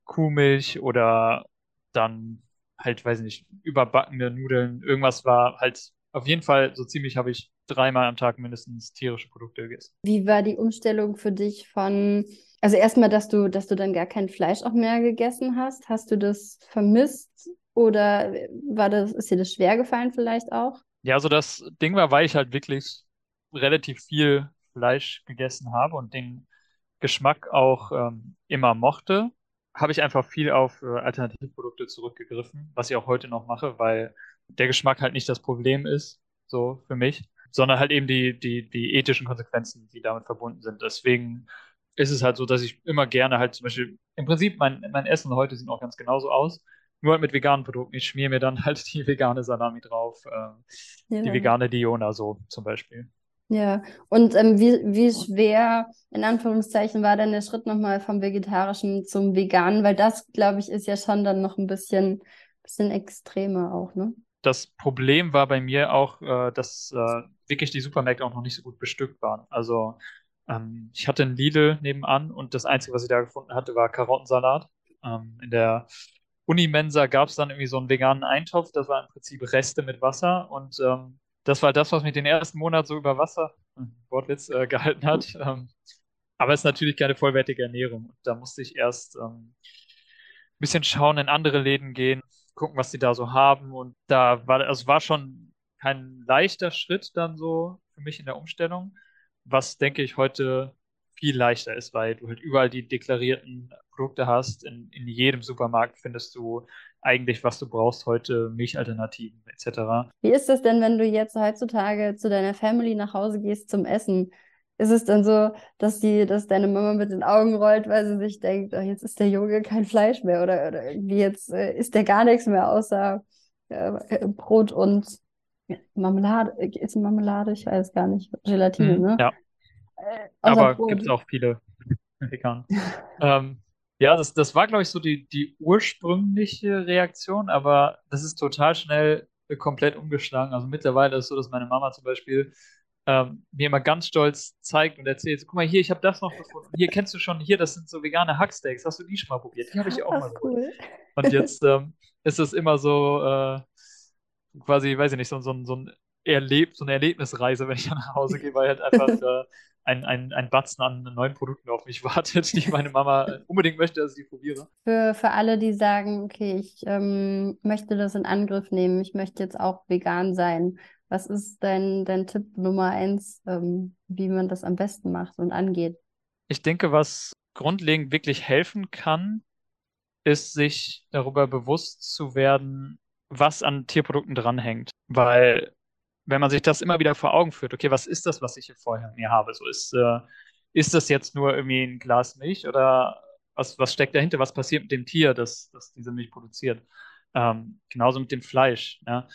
Kuhmilch oder dann halt, weiß ich nicht, überbackene Nudeln. Irgendwas war halt, auf jeden Fall, so ziemlich habe ich dreimal am Tag mindestens tierische Produkte gegessen. Wie war die Umstellung für dich von, also erstmal, dass du, dass du dann gar kein Fleisch auch mehr gegessen hast? Hast du das vermisst oder war das, ist dir das schwer gefallen vielleicht auch? Ja, also das Ding war, weil ich halt wirklich relativ viel Fleisch gegessen habe und den Geschmack auch ähm, immer mochte, habe ich einfach viel auf äh, Alternativprodukte zurückgegriffen, was ich auch heute noch mache, weil der Geschmack halt nicht das Problem ist, so für mich, sondern halt eben die, die, die ethischen Konsequenzen, die damit verbunden sind. Deswegen ist es halt so, dass ich immer gerne halt zum Beispiel, im Prinzip mein, mein Essen heute sieht auch ganz genauso aus, nur halt mit veganen Produkten. Ich schmier mir dann [laughs] halt die vegane Salami drauf, äh, ja. die vegane Diona so zum Beispiel. Ja, und ähm, wie, wie schwer, in Anführungszeichen, war denn der Schritt nochmal vom Vegetarischen zum Veganen? Weil das, glaube ich, ist ja schon dann noch ein bisschen, bisschen extremer auch, ne? Das Problem war bei mir auch, äh, dass äh, wirklich die Supermärkte auch noch nicht so gut bestückt waren. Also ähm, ich hatte einen Lidl nebenan und das Einzige, was ich da gefunden hatte, war Karottensalat. Ähm, in der Unimensa gab es dann irgendwie so einen veganen Eintopf, das war im Prinzip Reste mit Wasser und ähm, das war das, was mich den ersten Monat so über Wasser, hm, Wortwitz, äh, gehalten hat. [laughs] Ähm, aber es ist natürlich keine vollwertige Ernährung. Da musste ich erst ähm, ein bisschen schauen, in andere Läden gehen, gucken, was die da so haben. Und da war, also war schon kein leichter Schritt dann so für mich in der Umstellung, was denke ich heute viel leichter ist, weil du halt überall die deklarierten Produkte hast. In, in jedem Supermarkt findest du eigentlich, was du brauchst heute, Milchalternativen etc. Wie ist das denn, wenn du jetzt heutzutage zu deiner Family nach Hause gehst zum Essen? Ist es dann so, dass die, dass deine Mama mit den Augen rollt, weil sie sich denkt, oh, jetzt ist der Junge kein Fleisch mehr oder, oder irgendwie jetzt äh, ist der gar nichts mehr außer äh, Brot und Marmelade. Ist Marmelade? Ich weiß gar nicht. Gelatine, hm, ne? Ja. Äh, Aber gibt es auch viele [laughs] Veganer. ähm, ja, das, das war, glaube ich, so die, die ursprüngliche Reaktion, aber das ist total schnell komplett umgeschlagen. Also mittlerweile ist es so, dass meine Mama zum Beispiel ähm, mir immer ganz stolz zeigt und erzählt, guck mal hier, ich habe das noch gefunden. Hier kennst du schon, hier, das sind so vegane Hacksteaks. Hast du die schon mal probiert? Die habe ich auch Das mal probiert. cool. Und jetzt [laughs] ähm, ist es immer so äh, quasi, weiß ich nicht, so, so, so, ein Erleb so eine Erlebnisreise, wenn ich nach Hause gehe, weil halt einfach [laughs] äh, ein, ein, ein Batzen an neuen Produkten auf mich [laughs] wartet, die meine Mama unbedingt möchte, dass ich die probiere. Für, für alle, die sagen, okay, ich ähm, möchte das in Angriff nehmen, ich möchte jetzt auch vegan sein. Was ist dein, dein Tipp Nummer eins, ähm, wie man das am besten macht und angeht? Ich denke, was grundlegend wirklich helfen kann, ist, sich darüber bewusst zu werden, was an Tierprodukten dranhängt. Weil, wenn man sich das immer wieder vor Augen führt, okay, was ist das, was ich hier vorher mir habe? So ist, äh, ist das jetzt nur irgendwie ein Glas Milch oder was, was steckt dahinter? Was passiert mit dem Tier, das, das diese Milch produziert? Ähm, genauso mit dem Fleisch. Ja.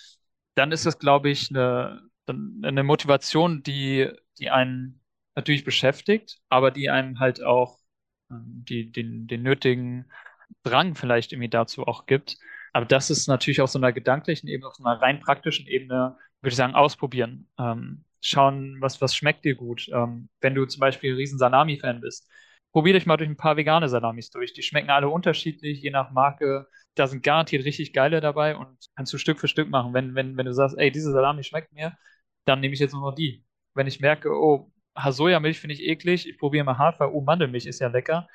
Dann ist das, glaube ich, eine, eine Motivation, die, die einen natürlich beschäftigt, aber die einem halt auch ähm, die, den, den nötigen Drang vielleicht irgendwie dazu auch gibt. Aber das ist natürlich auf so einer gedanklichen Ebene, auf so einer rein praktischen Ebene, würde ich sagen, ausprobieren. Ähm, schauen, was, was schmeckt dir gut. Ähm, wenn du zum Beispiel ein riesen Salami-Fan bist, probier dich mal durch ein paar vegane Salamis durch. Die schmecken alle unterschiedlich, je nach Marke. Da sind garantiert richtig geile dabei und kannst du Stück für Stück machen. Wenn, wenn, wenn du sagst, ey, diese Salami schmeckt mir, dann nehme ich jetzt nur noch die. Wenn ich merke, oh, Sojamilch finde ich eklig, ich probiere mal Hafer, oh, Mandelmilch ist ja lecker,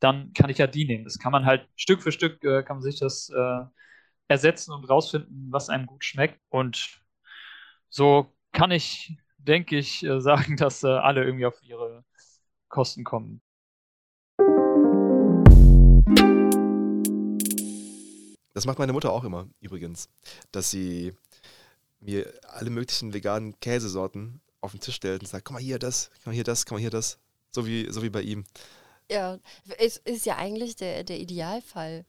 dann kann ich ja die nehmen. Das kann man halt Stück für Stück, äh, kann man sich das äh, ersetzen und rausfinden, was einem gut schmeckt. Und so kann ich, denke ich, äh, [laughs] sagen, dass äh, alle irgendwie auf ihre Kosten kommen. Das macht meine Mutter auch immer, übrigens. Dass sie mir alle möglichen veganen Käsesorten auf den Tisch stellt und sagt, guck mal hier das, guck mal hier das, guck mal hier das. So wie, so wie bei ihm. Ja, es ist ja eigentlich der, der Idealfall,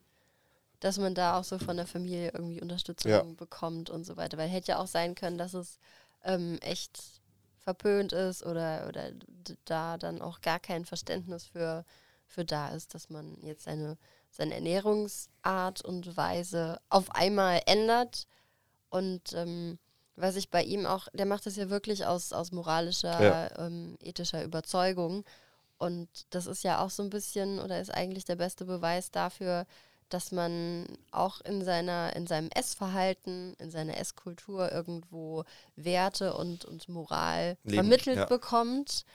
dass man da auch so von der Familie irgendwie Unterstützung Ja. bekommt und so weiter. Weil hätte ja auch sein können, dass es ähm, echt verpönt ist oder, oder da dann auch gar kein Verständnis für, für da ist, dass man jetzt seine, seine Ernährungsart und Weise auf einmal ändert. Und ähm, was ich bei ihm auch, der macht das ja wirklich aus, aus moralischer, Ja. ähm, ethischer Überzeugung. Und das ist ja auch so ein bisschen oder ist eigentlich der beste Beweis dafür, dass man auch in seiner, in seinem Essverhalten, in seiner Esskultur irgendwo Werte und, und Moral Leben, vermittelt ja. bekommt.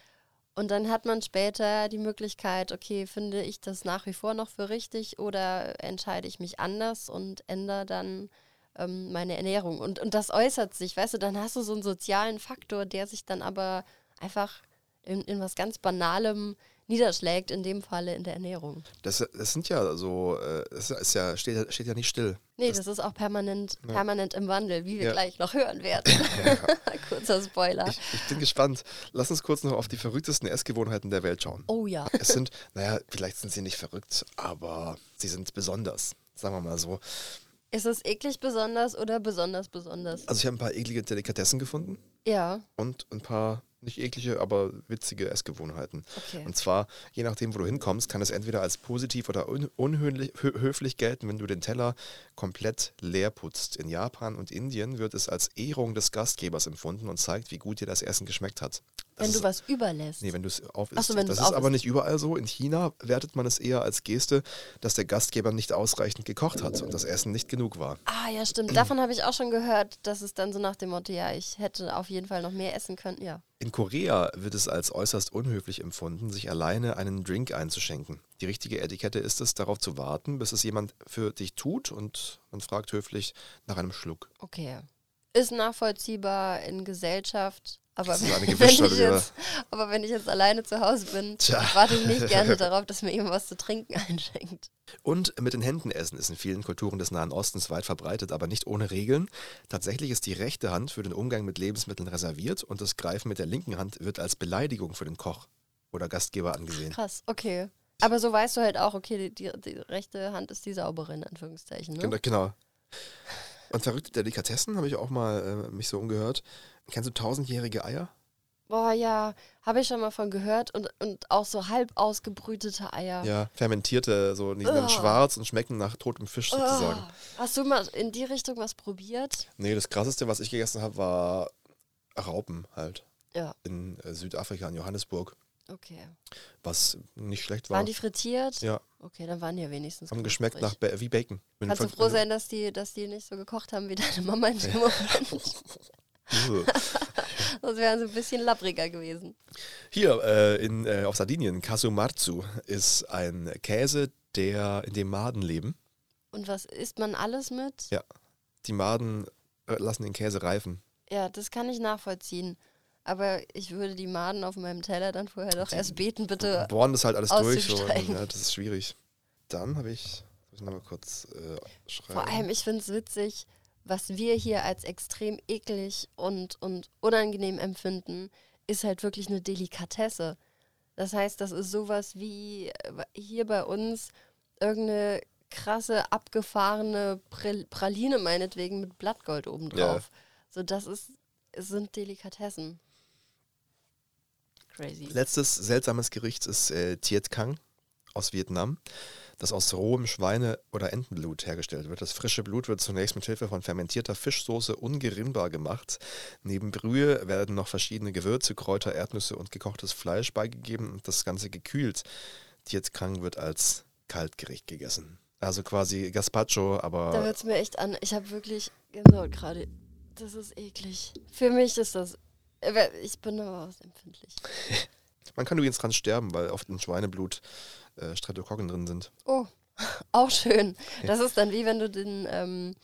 Und dann hat man später die Möglichkeit, okay, finde ich das nach wie vor noch für richtig oder entscheide ich mich anders und ändere dann ähm, meine Ernährung. Und, und das äußert sich, weißt du, dann hast du so einen sozialen Faktor, der sich dann aber einfach in, in was ganz Banalem niederschlägt, in dem Falle in der Ernährung. Das, das sind ja so, äh, das ist ja, steht, ja- steht ja nicht still. Nee, Das- das, ist auch permanent, Ja. permanent im Wandel, wie wir Ja. gleich noch hören werden. [laughs] [laughs] Kurzer Spoiler. Ich, ich bin gespannt. Lass uns kurz noch auf die verrücktesten Essgewohnheiten der Welt schauen. oh ja. Es sind, naja, vielleicht sind sie nicht verrückt, aber sie sind besonders, sagen wir mal so. Ist es eklig besonders oder besonders besonders? Also ich habe ein paar eklige Delikatessen gefunden Ja, und ein paar nicht eklige, aber witzige Essgewohnheiten. okay. Und zwar, je nachdem, wo du hinkommst, kann es entweder als positiv oder un unhöflich hö- höflich gelten, wenn du den Teller komplett leer putzt. In Japan und Indien wird es als Ehrung des Gastgebers empfunden und zeigt, wie gut dir das Essen geschmeckt hat. Wenn du ist- was überlässt. Nee, wenn du es auf Ach so, Das ist aber aufisst. nicht überall so. In China wertet man es eher als Geste, dass der Gastgeber nicht ausreichend gekocht hat und das Essen nicht genug war. Ah, ja, stimmt. Davon habe ich auch schon gehört, dass es dann so nach dem Motto, ja, ich hätte auf jeden Fall noch mehr essen können. Ja. In Korea wird es als äußerst unhöflich empfunden, sich alleine einen Drink einzuschenken. Die richtige Etikette ist es, darauf zu warten, bis es jemand für dich tut und man fragt höflich nach einem Schluck. Okay. Ist nachvollziehbar in Gesellschaft, aber wenn ich jetzt, aber wenn ich jetzt alleine zu Hause bin, Tja. warte ich nicht gerne [laughs] darauf, dass mir jemand was zu trinken [laughs] einschenkt. Und mit den Händen essen ist in vielen Kulturen des Nahen Ostens weit verbreitet, aber nicht ohne Regeln. Tatsächlich ist die rechte Hand für den Umgang mit Lebensmitteln reserviert und das Greifen mit der linken Hand wird als Beleidigung für den Koch oder Gastgeber angesehen. Krass, okay. Aber so weißt du halt auch, okay, die, die, die rechte Hand ist die saubere, in Anführungszeichen. Ne? Genau, Genau. Und verrückte Delikatessen habe ich auch mal äh, mich so umgehört. Kennst du tausendjährige Eier? Boah, ja, habe ich schon mal von gehört und, und auch so halb ausgebrütete Eier. Ja, fermentierte, so die sind dann Oh. schwarz und schmecken nach totem Fisch sozusagen. Oh, hast du mal in die Richtung was probiert? Nee, das krasseste, was ich gegessen habe, war Raupen halt. Ja. in äh, Südafrika, in Johannesburg, Okay. was nicht schlecht war. Waren die frittiert? ja, Okay, dann waren die ja wenigstens. haben geschmeckt nach ba wie Bacon. Wenn Kannst du froh sein, dass die, dass die nicht so gekocht haben wie deine Mama in [laughs] dem Moment. [laughs] Ugh. [laughs] Das wäre so ein bisschen labbriger gewesen. Hier äh, in, äh, auf Sardinien, Casumarzu, ist ein Käse, der in dem Maden leben. Und was isst man alles mit? Ja. Die Maden äh, lassen den Käse reifen. Ja, das kann ich nachvollziehen. Aber ich würde die Maden auf meinem Teller dann vorher doch erst beten, bitte. Bohren das halt alles durch. Auszusteigen. ja, das ist schwierig. Dann habe ich, muss ich nochmal kurz äh, schreiben. Vor allem, ich finde es witzig, was wir hier als extrem eklig und, und unangenehm empfinden, ist halt wirklich eine Delikatesse. Das heißt, das ist sowas wie äh, hier bei uns irgendeine krasse, abgefahrene Praline meinetwegen mit Blattgold obendrauf. So, das ist, sind Delikatessen. Crazy. Letztes seltsames Gericht ist äh, Tiet Kang aus Vietnam, das aus rohem Schweine- oder Entenblut hergestellt wird. Das frische Blut wird zunächst mit Hilfe von fermentierter Fischsoße ungerinnbar gemacht. Neben Brühe werden noch verschiedene Gewürze, Kräuter, Erdnüsse und gekochtes Fleisch beigegeben und das Ganze gekühlt. Tiet Kang wird als Kaltgericht gegessen. Also quasi Gazpacho, Da aber wird es mir echt an. Ich habe wirklich Gänsehaut gerade. Das ist eklig. Für mich ist das. Ich bin aber empfindlich. [laughs] man kann übrigens dran sterben, weil oft in Schweineblut äh, Streptokokken drin sind. Oh, [laughs] auch schön. Das ist dann wie wenn du den, ähm,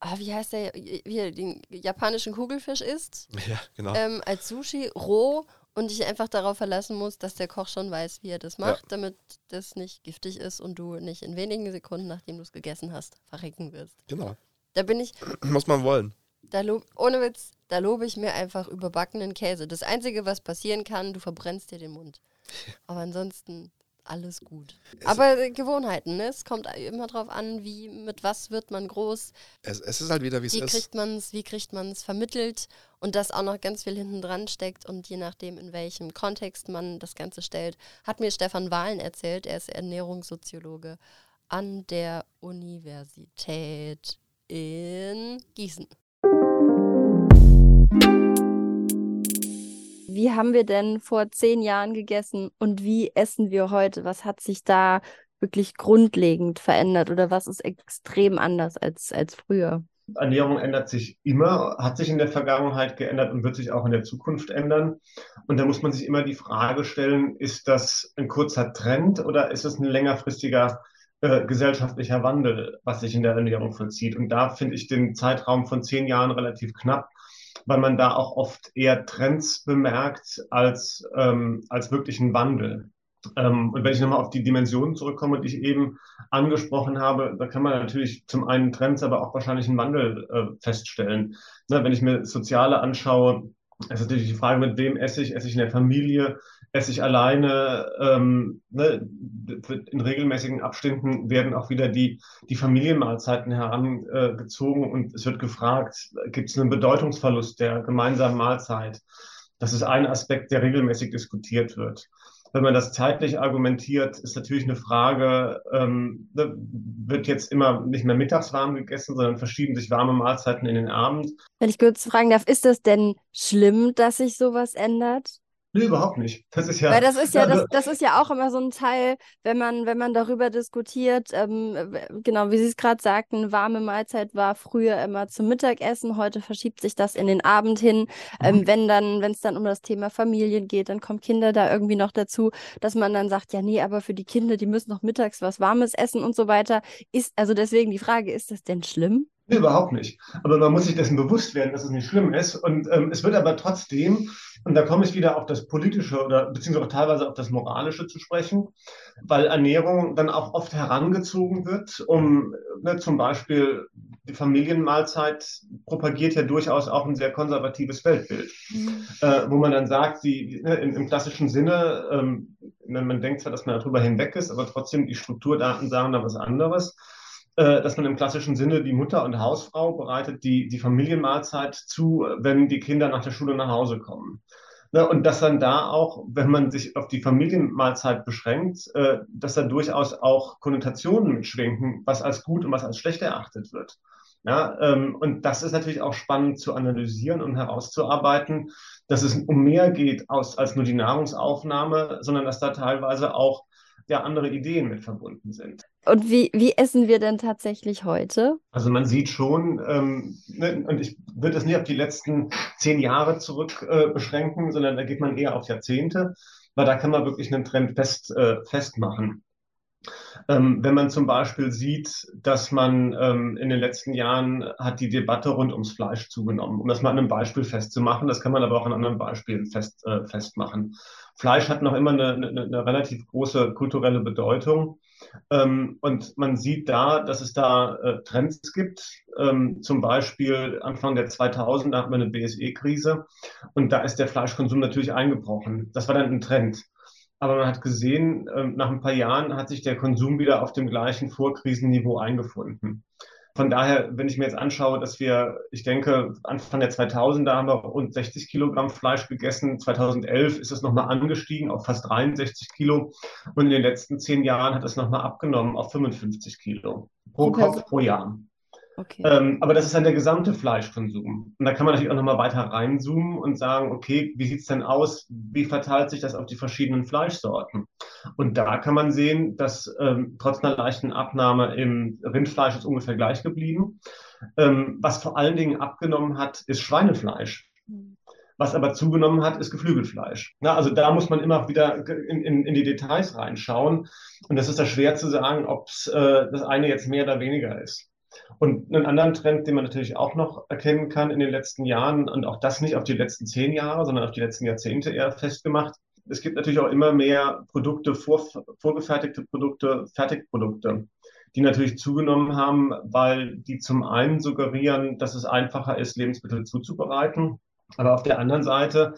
ah, wie heißt der, wie, den japanischen Kugelfisch isst, Ja, genau. ähm, als Sushi roh und dich einfach darauf verlassen musst, dass der Koch schon weiß, wie er das macht, damit das nicht giftig ist und du nicht in wenigen Sekunden, nachdem du es gegessen hast, verrecken wirst. Genau. Da bin ich, [clears throat] Muss man wollen. da lob, ohne Witz, da lobe ich mir einfach überbackenen Käse. Das Einzige, was passieren kann, du verbrennst dir den Mund. [laughs] Aber ansonsten alles gut. Aber äh, Gewohnheiten, ne? Es kommt immer drauf an, wie, mit was wird man groß, Es, es ist halt wieder, wie es ist. kriegt man es, wie kriegt man es vermittelt und dass auch noch ganz viel hinten dran steckt und je nachdem, in welchem Kontext man das Ganze stellt, hat mir Stefan Wahlen erzählt, er ist Ernährungssoziologe an der Universität in Gießen. Wie haben wir denn vor zehn Jahren gegessen und wie essen wir heute? Was hat sich da wirklich grundlegend verändert oder was ist extrem anders als, als früher? Ernährung ändert sich immer, hat sich in der Vergangenheit geändert und wird sich auch in der Zukunft ändern. Und da muss man sich immer die Frage stellen, ist das ein kurzer Trend oder ist es ein längerfristiger äh, gesellschaftlicher Wandel, was sich in der Ernährung vollzieht? Und da finde ich den Zeitraum von zehn Jahren relativ knapp, weil man da auch oft eher Trends bemerkt als, ähm, als wirklichen Wandel. Ähm, und wenn ich nochmal auf die Dimensionen zurückkomme, die ich eben angesprochen habe, da kann man natürlich zum einen Trends, aber auch wahrscheinlich einen Wandel äh, feststellen. Ne, wenn ich mir Soziale anschaue, ist natürlich die Frage, mit wem esse ich? Esse ich in der Familie? Esse ich alleine? Ähm, ne, in regelmäßigen Abständen werden auch wieder die, die Familienmahlzeiten herangezogen und es wird gefragt, gibt es einen Bedeutungsverlust der gemeinsamen Mahlzeit? Das ist ein Aspekt, der regelmäßig diskutiert wird wenn man das zeitlich argumentiert, ist natürlich eine Frage, ähm, wird jetzt immer nicht mehr mittags warm gegessen, sondern verschieben sich warme Mahlzeiten in den Abend. Wenn ich kurz fragen darf, ist das denn schlimm, dass sich sowas ändert? Nee, überhaupt nicht. Das ist ja. Weil das ist ja, also, das, das ist ja auch immer so ein Teil, wenn man, wenn man darüber diskutiert, ähm, genau, wie Sie es gerade sagten, warme Mahlzeit war früher immer zum Mittagessen, heute verschiebt sich das in den Abend hin. Ähm, wenn dann, wenn es dann um das Thema Familien geht, dann kommen Kinder da irgendwie noch dazu, dass man dann sagt, ja, nee, aber für die Kinder, die müssen noch mittags was Warmes essen und so weiter. Ist, also deswegen die Frage, ist das denn schlimm? Nee, überhaupt nicht. Aber man muss sich dessen bewusst werden, dass es nicht schlimm ist. Und ähm, es wird aber trotzdem, und da komme ich wieder auf das Politische oder beziehungsweise auch teilweise auf das Moralische zu sprechen, weil Ernährung dann auch oft herangezogen wird, um ne, zum Beispiel die Familienmahlzeit propagiert ja durchaus auch ein sehr konservatives Weltbild, mhm. äh, wo man dann sagt, die, ne, im, im, klassischen Sinne, ähm, man denkt zwar, dass man darüber hinweg ist, aber trotzdem die Strukturdaten sagen da was anderes dass man im klassischen Sinne die Mutter und Hausfrau bereitet die, die Familienmahlzeit zu, wenn die Kinder nach der Schule nach Hause kommen. Ne, und dass dann da auch, wenn man sich auf die Familienmahlzeit beschränkt, äh, dass da durchaus auch Konnotationen mitschwenken, was als gut und was als schlecht erachtet wird. Ja, ähm, und das ist natürlich auch spannend zu analysieren und herauszuarbeiten, dass es um mehr geht aus, als nur die Nahrungsaufnahme, sondern dass da teilweise auch ja andere Ideen mit verbunden sind. Und wie, wie essen wir denn tatsächlich heute? Also man sieht schon, ähm, ne, und ich würde das nicht auf die letzten zehn Jahre zurück äh, beschränken, sondern da geht man eher auf Jahrzehnte, weil da kann man wirklich einen Trend fest, äh, festmachen. Ähm, wenn man zum Beispiel sieht, dass man ähm, in den letzten Jahren hat die Debatte rund ums Fleisch zugenommen, um das mal an einem Beispiel festzumachen, das kann man aber auch an anderen Beispielen fest, äh, festmachen. Fleisch hat noch immer eine, eine, eine relativ große kulturelle Bedeutung. Ähm, und man sieht da, dass es da äh, Trends gibt. Ähm, zum Beispiel Anfang der 2000er hatten wir eine BSE-Krise und da ist der Fleischkonsum natürlich eingebrochen. Das war dann ein Trend. Aber man hat gesehen, ähm, nach ein paar Jahren hat sich der Konsum wieder auf dem gleichen Vorkrisenniveau eingefunden. Von daher, wenn ich mir jetzt anschaue, dass wir, ich denke, Anfang der 2000er haben wir rund 60 Kilogramm Fleisch gegessen. 2011 ist es nochmal angestiegen auf fast 63 Kilo. Und in den letzten zehn Jahren hat es nochmal abgenommen auf 55 Kilo pro Kopf pro Jahr. Okay. Ähm, aber das ist dann der gesamte Fleischkonsum. Und da kann man natürlich auch nochmal weiter reinzoomen und sagen, okay, wie sieht es denn aus? Wie verteilt sich das auf die verschiedenen Fleischsorten? Und da kann man sehen, dass ähm, trotz einer leichten Abnahme im Rindfleisch ist ungefähr gleich geblieben. Ähm, was vor allen Dingen abgenommen hat, ist Schweinefleisch. Was aber zugenommen hat, ist Geflügelfleisch. Na, also da muss man immer wieder in, in, in, die Details reinschauen. Und das ist da schwer zu sagen, ob äh, das eine jetzt mehr oder weniger ist. Und einen anderen Trend, den man natürlich auch noch erkennen kann in den letzten Jahren, und auch das nicht auf die letzten zehn Jahre, sondern auf die letzten Jahrzehnte eher festgemacht, es gibt natürlich auch immer mehr Produkte, vor, vorgefertigte Produkte, Fertigprodukte, die natürlich zugenommen haben, weil die zum einen suggerieren, dass es einfacher ist, Lebensmittel zuzubereiten. Aber auf der anderen Seite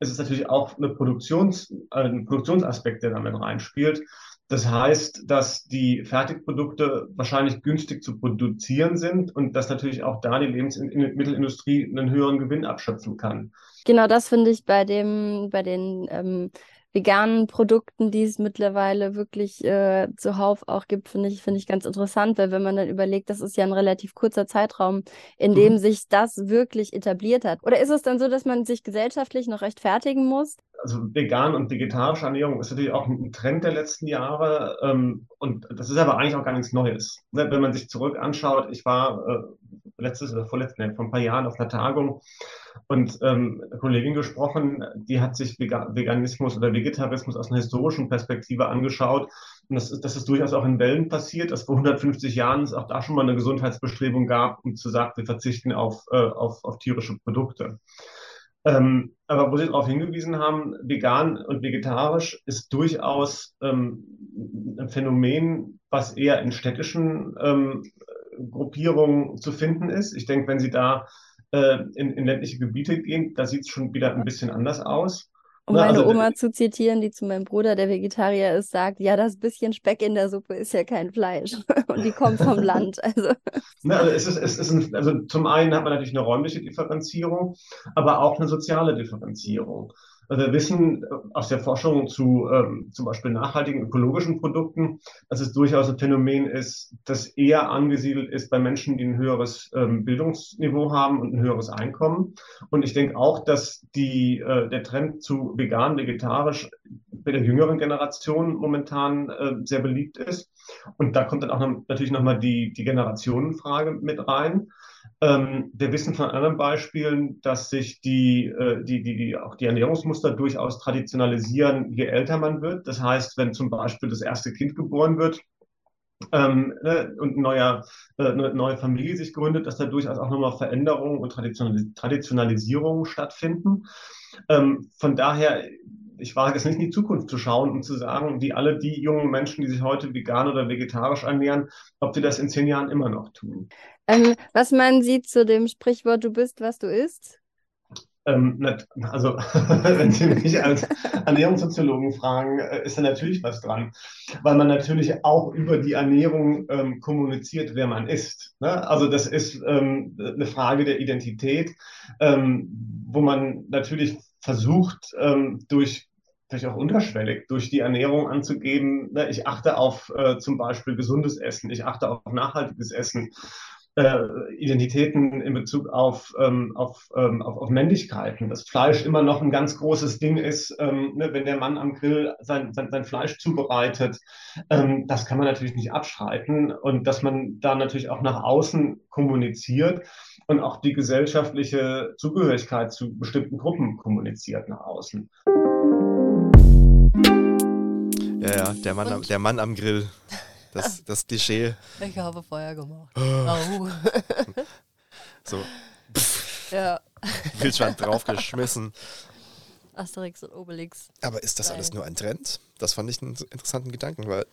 ist es natürlich auch eine Produktions, äh, ein Produktionsaspekt, der damit reinspielt. Das heißt, dass die Fertigprodukte wahrscheinlich günstig zu produzieren sind und dass natürlich auch da die Lebensmittelindustrie einen höheren Gewinn abschöpfen kann. Genau das finde ich bei dem, bei den ähm, veganen Produkten, die es mittlerweile wirklich äh, zuhauf auch gibt, finde ich, finde ich ganz interessant, weil wenn man dann überlegt, das ist ja ein relativ kurzer Zeitraum, in mhm. dem sich das wirklich etabliert hat. Oder ist es dann so, dass man sich gesellschaftlich noch rechtfertigen muss? Also vegan und vegetarische Ernährung ist natürlich auch ein Trend der letzten Jahre ähm, und das ist aber eigentlich auch gar nichts Neues. Ne? Wenn man sich zurück anschaut, ich war äh, letztes oder vorletztes, vor ein paar Jahren auf einer Tagung und ähm, eine Kollegin gesprochen, die hat sich Veganismus oder Vegetarismus aus einer historischen Perspektive angeschaut. Und das ist, das ist durchaus auch in Wellen passiert, dass vor 150 Jahren es auch da schon mal eine Gesundheitsbestrebung gab, um zu sagen, wir verzichten auf, äh, auf, auf tierische Produkte. Ähm, aber wo Sie darauf hingewiesen haben, vegan und vegetarisch ist durchaus ähm, ein Phänomen, was eher in städtischen ähm, Gruppierungen zu finden ist. Ich denke, wenn Sie da äh, in, in, ländliche Gebiete gehen, da sieht es schon wieder ein bisschen anders aus. Um meine also, Oma zu zitieren, die zu meinem Bruder, der Vegetarier ist, sagt, ja, das bisschen Speck in der Suppe ist ja kein Fleisch. [laughs] Und die kommt vom [laughs] Land. Also. Ne, also, es ist, es ist ein, also zum einen hat man natürlich eine räumliche Differenzierung, aber auch eine soziale Differenzierung. Also wir wissen äh, aus der Forschung zu ähm, zum Beispiel nachhaltigen ökologischen Produkten, dass es durchaus ein Phänomen ist, das eher angesiedelt ist bei Menschen, die ein höheres ähm, Bildungsniveau haben und ein höheres Einkommen. Und ich denke auch, dass die, äh, der Trend zu vegan, vegetarisch bei der jüngeren Generation momentan äh, sehr beliebt ist. Und da kommt dann auch noch, natürlich nochmal die, die Generationenfrage mit rein. Ähm, wir wissen von anderen Beispielen, dass sich die, äh, die, die, die, auch die Ernährungsmuster durchaus traditionalisieren, je älter man wird. Das heißt, wenn zum Beispiel das erste Kind geboren wird, ähm, ne, und neuer, äh, eine neue Familie sich gründet, dass da durchaus auch nochmal Veränderungen und Traditionalis Traditionalisierungen stattfinden. Ähm, von daher, ich wage es nicht in die Zukunft zu schauen und zu sagen, wie alle die jungen Menschen, die sich heute vegan oder vegetarisch ernähren, ob sie das in zehn Jahren immer noch tun. Ähm, was meinen Sie zu dem Sprichwort, du bist, was du isst? ähm, also [laughs] wenn Sie mich als Ernährungssoziologen fragen, äh, ist da natürlich was dran, weil man natürlich auch über die Ernährung ähm, kommuniziert, wer man ist. Ne? Also das ist ähm, eine Frage der Identität, ähm, wo man natürlich versucht, ähm, durch vielleicht auch unterschwellig durch die Ernährung anzugeben, ne, ich achte auf äh, zum Beispiel gesundes Essen, ich achte auf nachhaltiges Essen äh, Identitäten in Bezug auf, ähm, auf, ähm, auf, auf Männlichkeiten. Dass Fleisch immer noch ein ganz großes Ding ist, ähm, ne, wenn der Mann am Grill sein, sein, sein Fleisch zubereitet. Ähm, das kann man natürlich nicht abstreiten. Und dass man da natürlich auch nach außen kommuniziert und auch die gesellschaftliche Zugehörigkeit zu bestimmten Gruppen kommuniziert nach außen. Ja, ja, der Mann, am, der Mann am Grill. Das, [laughs] das Klischee. Ich habe Feuer gemacht. Oh. [laughs] so. ja. [laughs] Wildschwein draufgeschmissen. Asterix und Obelix. Aber ist das Geil. alles nur ein Trend? Das fand ich einen interessanten Gedanken, weil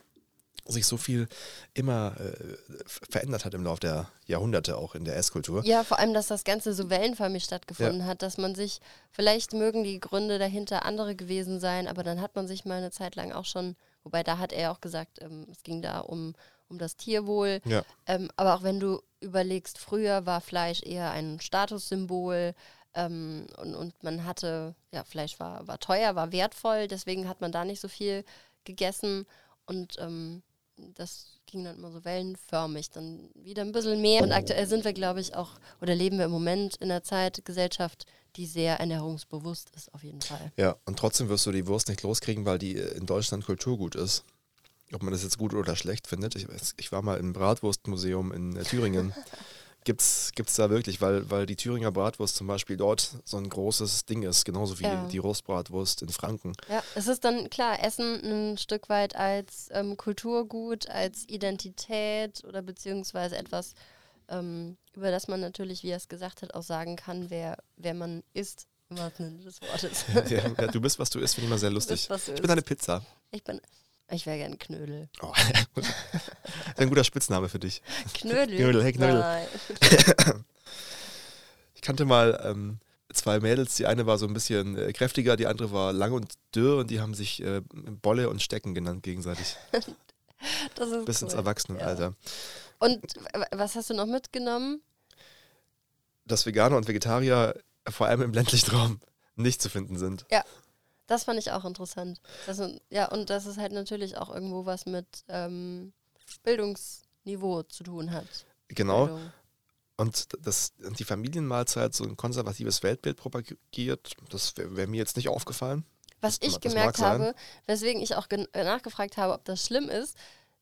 sich so viel immer äh, verändert hat im Laufe der Jahrhunderte, auch in der Esskultur. Ja, vor allem, dass das Ganze so wellenförmig stattgefunden hat, dass man sich, vielleicht mögen die Gründe dahinter andere gewesen sein, aber dann hat man sich mal eine Zeit lang auch schon, wobei da hat er auch gesagt, ähm, es ging da um, um das Tierwohl. Ja. Ähm, aber auch wenn du überlegst, früher war Fleisch eher ein Statussymbol ähm, und, und man hatte, ja, Fleisch war, war teuer, war wertvoll, deswegen hat man da nicht so viel gegessen und ähm, das ging dann immer so wellenförmig, dann wieder ein bisschen mehr. Und aktuell sind wir, glaube ich, auch, oder leben wir im Moment in einer Zeit, Gesellschaft, die sehr ernährungsbewusst ist, auf jeden Fall. Ja, und trotzdem wirst du die Wurst nicht loskriegen, weil die äh, in Deutschland Kulturgut ist. Ob man das jetzt gut oder schlecht findet. Ich, ich war mal im Bratwurstmuseum in äh, Thüringen. [laughs] Gibt's, gibt's da wirklich, weil, weil die Thüringer Bratwurst zum Beispiel dort so ein großes Ding ist, genauso wie Ja. die Rostbratwurst in Franken. Ja, es ist dann klar, Essen ein Stück weit als ähm, Kulturgut, als Identität oder beziehungsweise etwas, ähm, über das man natürlich, wie er es gesagt hat, auch sagen kann, wer, wer man ist, im wahrsten Sinne des Wortes. [laughs] ja, ja, du bist, was du isst, finde ich mal sehr lustig. bist, ich bin eine Pizza. Ich bin, ich wäre gern Knödel. Oh, [laughs] ein guter Spitzname für dich. Knödel? Knödel, hey, Knödel. Nein. [laughs] Ich kannte mal ähm, zwei Mädels, die eine war so ein bisschen äh, kräftiger, die andere war lang und dürr und die haben sich äh, Bolle und Stecken genannt gegenseitig. Das ist Bis ins cool. Erwachsenenalter. Und was hast du noch mitgenommen? Dass Veganer und Vegetarier vor allem im ländlichen Raum nicht zu finden sind. Das fand ich auch interessant. Das, ja, und dass es halt natürlich auch irgendwo was mit ähm, Bildungsniveau zu tun hat. Genau. Bildung. Und dass die Familienmahlzeit so ein konservatives Weltbild propagiert, das wäre wär mir jetzt nicht aufgefallen. Was Das ich das gemerkt habe, weswegen ich auch nachgefragt habe, ob das schlimm ist,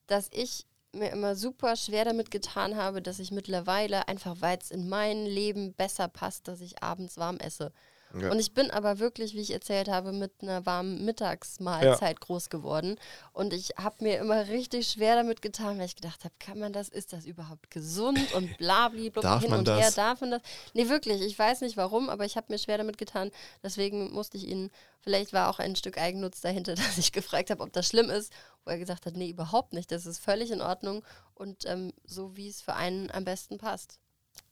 dass ich mir immer super schwer damit getan habe, dass ich mittlerweile einfach, weil es in mein Leben besser passt, dass ich abends warm esse. Ja. Und ich bin aber wirklich, wie ich erzählt habe, mit einer warmen Mittagsmahlzeit groß geworden. Und ich habe mir immer richtig schwer damit getan, weil ich gedacht habe, kann man das, ist das überhaupt gesund und [laughs] blablabla Darf hin und das? her, darf man das? Nee, wirklich, ich weiß nicht warum, aber ich habe mir schwer damit getan. Deswegen musste ich ihn, vielleicht war auch ein Stück Eigennutz dahinter, [laughs] dass ich gefragt habe, ob das schlimm ist, wo er gesagt hat, nee, überhaupt nicht, das ist völlig in Ordnung und ähm, so, wie es für einen am besten passt.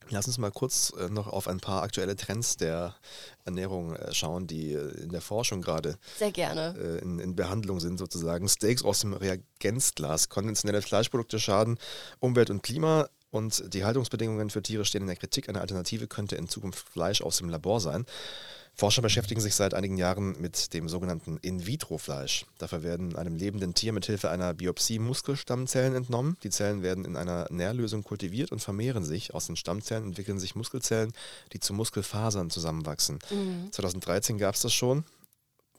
Lass uns mal kurz äh, noch auf ein paar aktuelle Trends der Ernährung äh, schauen, die äh, in der Forschung gerade Sehr gerne. in, in Behandlung sind sozusagen. Steaks aus dem Reagenzglas, konventionelle Fleischprodukte schaden Umwelt und Klima und die Haltungsbedingungen für Tiere stehen in der Kritik. Eine Alternative könnte in Zukunft Fleisch aus dem Labor sein. Forscher beschäftigen sich seit einigen Jahren mit dem sogenannten In-vitro-Fleisch. Dafür werden einem lebenden Tier mit Hilfe einer Biopsie Muskelstammzellen entnommen. Die Zellen werden in einer Nährlösung kultiviert und vermehren sich. Aus den Stammzellen entwickeln sich Muskelzellen, die zu Muskelfasern zusammenwachsen. Mhm. 2013 gab es das schon.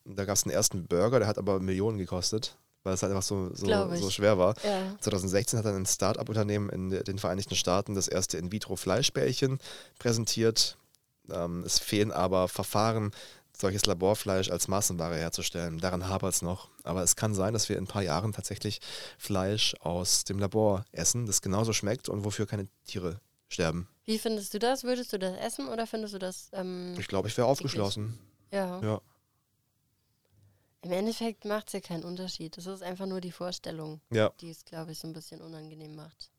Da gab es einen ersten Burger, der hat aber Millionen gekostet, weil es halt einfach so, so, so schwer war. Ja. 2016 hat dann ein Start-up-Unternehmen in den Vereinigten Staaten das erste In-vitro-Fleischbällchen präsentiert. Ähm, es fehlen aber Verfahren, solches Laborfleisch als Massenware herzustellen. Daran hapert es noch. Aber es kann sein, dass wir in ein paar Jahren tatsächlich Fleisch aus dem Labor essen, das genauso schmeckt und wofür keine Tiere sterben. Wie findest du das? Würdest du das essen oder findest du das, ähm, Ich glaube, ich wäre aufgeschlossen. ja. Ja. Im Endeffekt macht es ja keinen Unterschied. Es ist einfach nur die Vorstellung, Ja. die es, glaube ich, so ein bisschen unangenehm macht.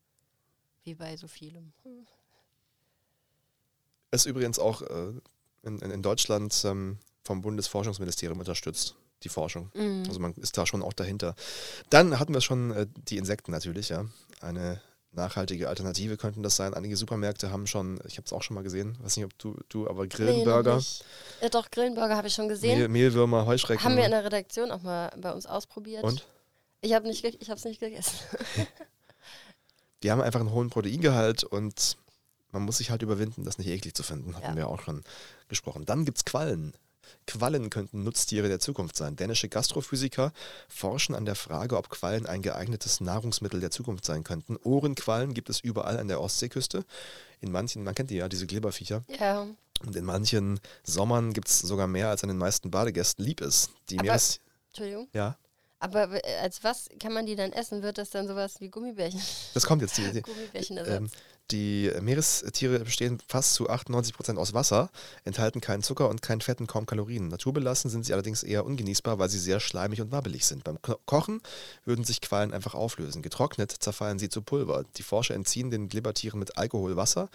Wie bei so vielem. Ist übrigens auch äh, in, in, Deutschland ähm, vom Bundesforschungsministerium unterstützt, die Forschung. Mhm. Also man ist da schon auch dahinter. Dann hatten wir schon äh, die Insekten natürlich, ja. Eine nachhaltige Alternative könnten das sein. Einige Supermärkte haben schon, ich habe es auch schon mal gesehen, weiß nicht, ob du, du aber Nee, Grillenburger, nicht. Ja, doch, Grillenburger habe ich schon gesehen. Mehl, Mehlwürmer, Heuschrecken. Haben wir in der Redaktion auch mal bei uns ausprobiert. und? Ich habe nicht, ich hab's nicht gegessen. [laughs] Die haben einfach einen hohen Proteingehalt und man muss sich halt überwinden, das nicht eklig zu finden. Hatten Ja. wir auch schon gesprochen. Dann gibt es Quallen. Quallen könnten Nutztiere der Zukunft sein. Dänische Gastrophysiker forschen an der Frage, ob Quallen ein geeignetes Nahrungsmittel der Zukunft sein könnten. Ohrenquallen gibt es überall an der Ostseeküste. In manchen, man kennt die ja, diese Glibberviecher. ja. Und in manchen Sommern gibt es sogar mehr, als an den meisten Badegästen lieb ist. Die Aber- Meeres... Entschuldigung. Ja, Aber als was kann man die dann essen? Wird das dann sowas wie Gummibärchen? das kommt jetzt. Die, die, [laughs] Gummibärchenersatz. Ähm, die Meerestiere bestehen fast zu 98 Prozent aus Wasser, enthalten keinen Zucker und kein Fett und kaum Kalorien. Naturbelassen sind sie allerdings eher ungenießbar, weil sie sehr schleimig und wabbelig sind. Beim Ko- Kochen würden sich Quallen einfach auflösen. Getrocknet zerfallen sie zu Pulver. Die Forscher entziehen den Glibbertieren mit Alkohol Wasser,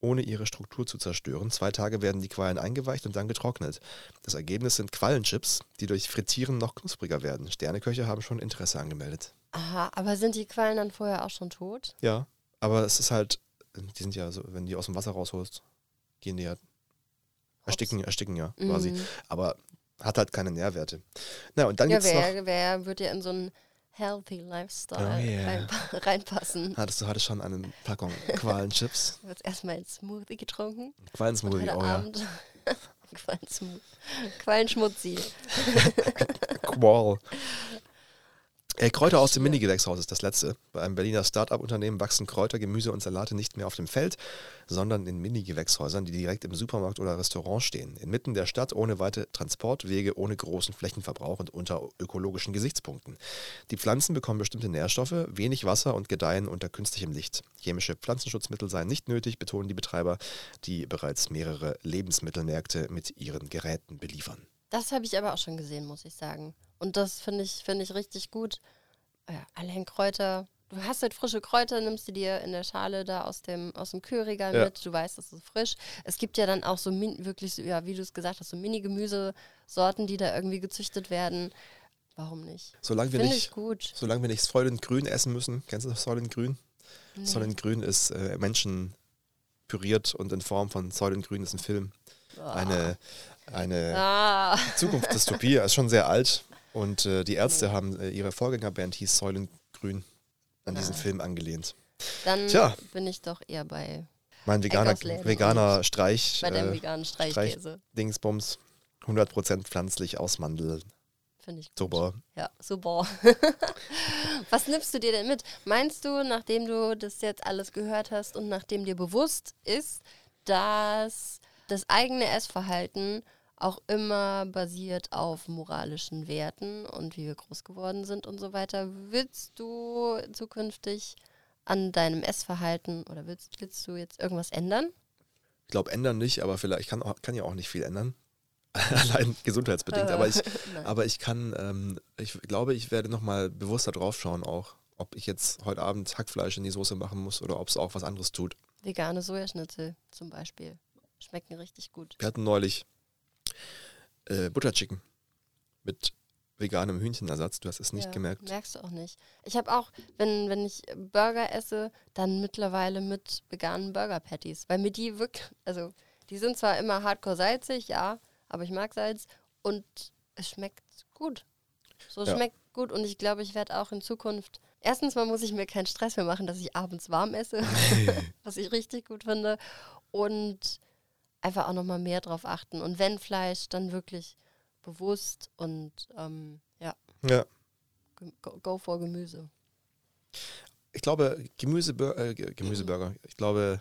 ohne ihre Struktur zu zerstören. Zwei Tage werden die Quallen eingeweicht und dann getrocknet. Das Ergebnis sind Quallenchips, die durch Frittieren noch knuspriger werden. Sterneköche haben schon Interesse angemeldet. Aha, aber sind die Quallen dann vorher auch schon tot? Ja, aber es ist halt, die sind ja so, wenn die aus dem Wasser rausholst, gehen die ja ersticken, ersticken ja quasi. Mhm. Aber hat halt keine Nährwerte. Na, und dann Ja, gibt's noch. wer, wer wird ja in so einen healthy Lifestyle Oh yeah. reinpa [laughs] reinpassen? Hattest du heute schon eine Packung Qualenchips? [laughs] Wird erstmal ein Smoothie getrunken Qualensmoothie, oh ja. Abend [laughs] Qualensmu- Quallenschmutzi. Qual. Äh, Kräuter aus dem. Minigewächshaus ist das letzte. Bei einem Berliner Start-up-Unternehmen wachsen Kräuter, Gemüse und Salate nicht mehr auf dem Feld, sondern in Mini-Gewächshäusern, die direkt im Supermarkt oder Restaurant stehen. Inmitten der Stadt ohne weite Transportwege, ohne großen Flächenverbrauch und unter ökologischen Gesichtspunkten. Die Pflanzen bekommen bestimmte Nährstoffe, wenig Wasser und gedeihen unter künstlichem Licht. Chemische Pflanzenschutzmittel seien nicht nötig, betonen die Betreiber, die bereits mehrere Lebensmittelmärkte mit ihren Geräten beliefern. Das habe ich aber auch schon gesehen, muss ich sagen. Und das finde ich, finde ich richtig gut. Ja, allein Kräuter. Du hast halt frische Kräuter, nimmst du dir in der Schale da aus dem, aus dem Kühlregal Ja. mit. Du weißt, das ist frisch. Es gibt ja dann auch so wirklich, so, ja, wie du es gesagt hast, so Mini-Gemüsesorten, die da irgendwie gezüchtet werden. Warum nicht? Solange wir nicht ich gut. Solange wir nicht Soylent Grün essen müssen. Kennst du das Soylent Grün? Nee. Soylent Grün ist äh, Menschen püriert und in Form von Soylent Grün ist ein Film. Eine, eine Ah, [laughs] Zukunftsdystopie, ist schon sehr alt. Und äh, die Ärzte haben äh, ihre Vorgängerband hieß Soylent Grün an diesen Ah. Film angelehnt. dann Tja. bin ich doch eher bei, Mein veganer, veganer Streich, bei dem äh, veganen Streichkäse. Dingsbums, 100% pflanzlich aus Mandel. Finde ich gut. Super. Ja, super. [laughs] Was nimmst du dir denn mit? Meinst du, nachdem du das jetzt alles gehört hast und nachdem dir bewusst ist, dass das eigene Essverhalten auch immer basiert auf moralischen Werten und wie wir groß geworden sind und so weiter, willst du zukünftig an deinem Essverhalten oder willst, willst du jetzt irgendwas ändern? Ich glaube, ändern nicht, aber vielleicht ich kann, auch, kann ja auch nicht viel ändern. [laughs] Allein gesundheitsbedingt. aber ich, [laughs] aber ich kann, ähm, ich glaube, ich werde nochmal bewusster drauf schauen, auch, ob ich jetzt heute Abend Hackfleisch in die Soße machen muss oder ob es auch was anderes tut. Vegane Sojaschnitzel zum Beispiel. Schmecken richtig gut. Wir hatten neulich äh, Butterchicken mit veganem Hühnchenersatz. Du hast es nicht Ja, gemerkt. Merkst du auch nicht. Ich habe auch, wenn, wenn ich Burger esse, dann mittlerweile mit veganen Burger Patties. Weil mir die wirklich, also die sind zwar immer hardcore salzig, ja, aber ich mag Salz und es schmeckt gut. So Ja. schmeckt gut und ich glaube, ich werde auch in Zukunft. Erstens mal muss ich mir keinen Stress mehr machen, dass ich abends warm esse, [laughs] [laughs] was ich richtig gut finde. Und einfach auch nochmal mehr drauf achten. Und wenn Fleisch, dann wirklich bewusst und ähm, ja, Ja. Go, go for Gemüse. Ich glaube, Gemüsebur äh, Ge- Gemüseburger. Ich glaube,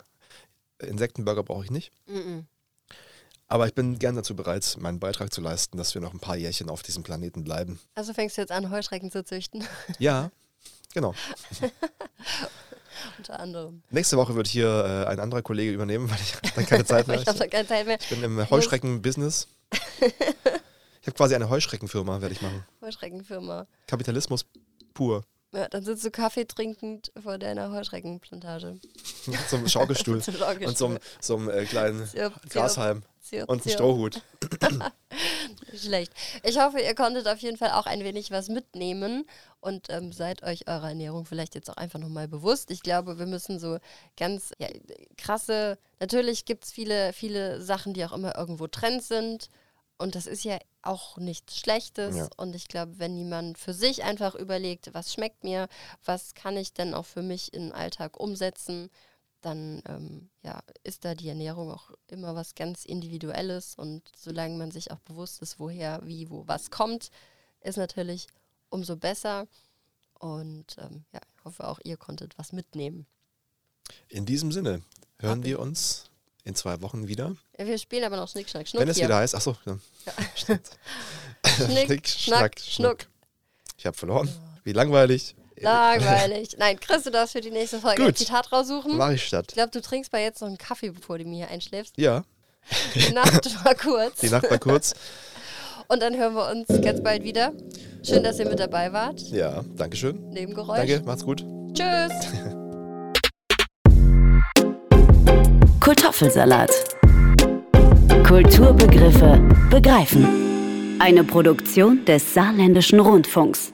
Insektenburger brauche ich nicht. Mhm. Aber ich bin gern dazu bereit, meinen Beitrag zu leisten, dass wir noch ein paar Jährchen auf diesem Planeten bleiben. Also fängst du jetzt an, Heuschrecken zu züchten, Ja, genau. [laughs] [laughs] unter anderem. Nächste Woche wird hier äh, ein anderer Kollege übernehmen, weil ich dann [laughs] keine Zeit mehr ich habe keine Zeit mehr. Ich bin im Heuschrecken-Business. [laughs] Ich habe quasi eine Heuschreckenfirma, werde ich machen. Heuschreckenfirma. Kapitalismus pur. Ja, dann sitzt du Kaffee trinkend vor deiner Heuschreckenplantage. so einem Schaukelstuhl Zum Schaukelstuhl. und so einem äh, kleinen Zirp, zirp, Grashalm zirp, und einen. Strohhut. Schlecht. Ich hoffe, ihr konntet auf jeden Fall auch ein wenig was mitnehmen und ähm, seid euch eurer Ernährung vielleicht jetzt auch einfach nochmal bewusst. Ich glaube, wir müssen so ganz ja, krasse, natürlich gibt es viele, viele Sachen, die auch immer irgendwo Trend sind. Und das ist ja auch nichts Schlechtes. Ja. Und ich glaube, wenn jemand für sich einfach überlegt, was schmeckt mir, was kann ich denn auch für mich im Alltag umsetzen, dann ähm, ja, ist da die Ernährung auch immer was ganz Individuelles. Und solange man sich auch bewusst ist, woher, wie, wo was kommt, ist natürlich umso besser. Und ähm, ja, ich hoffe auch, ihr konntet was mitnehmen. In diesem Sinne hören Okay. wir uns in zwei Wochen wieder. Wir spielen aber noch Schnick, Schnack, Schnuck Wenn es wieder heißt, achso, ja. [laughs] Schnick, Schnack, Schnuck. Ich habe verloren. Wie langweilig. Langweilig. Nein, Chris, du darfst für die nächste Folge Gut. ein Zitat raussuchen. Mach ich Ich statt. glaube, du trinkst bei jetzt noch einen Kaffee, bevor du mir hier einschläfst. Ja, Die Nacht [laughs] war kurz. die Nacht war kurz. Und dann hören wir uns ganz bald wieder. Schön, dass ihr mit dabei wart. Ja, Dankeschön. Nebengeräusch. Danke, macht's gut. Tschüss. [laughs] Kartoffelsalat. Kulturbegriffe begreifen. Eine Produktion des Saarländischen Rundfunks.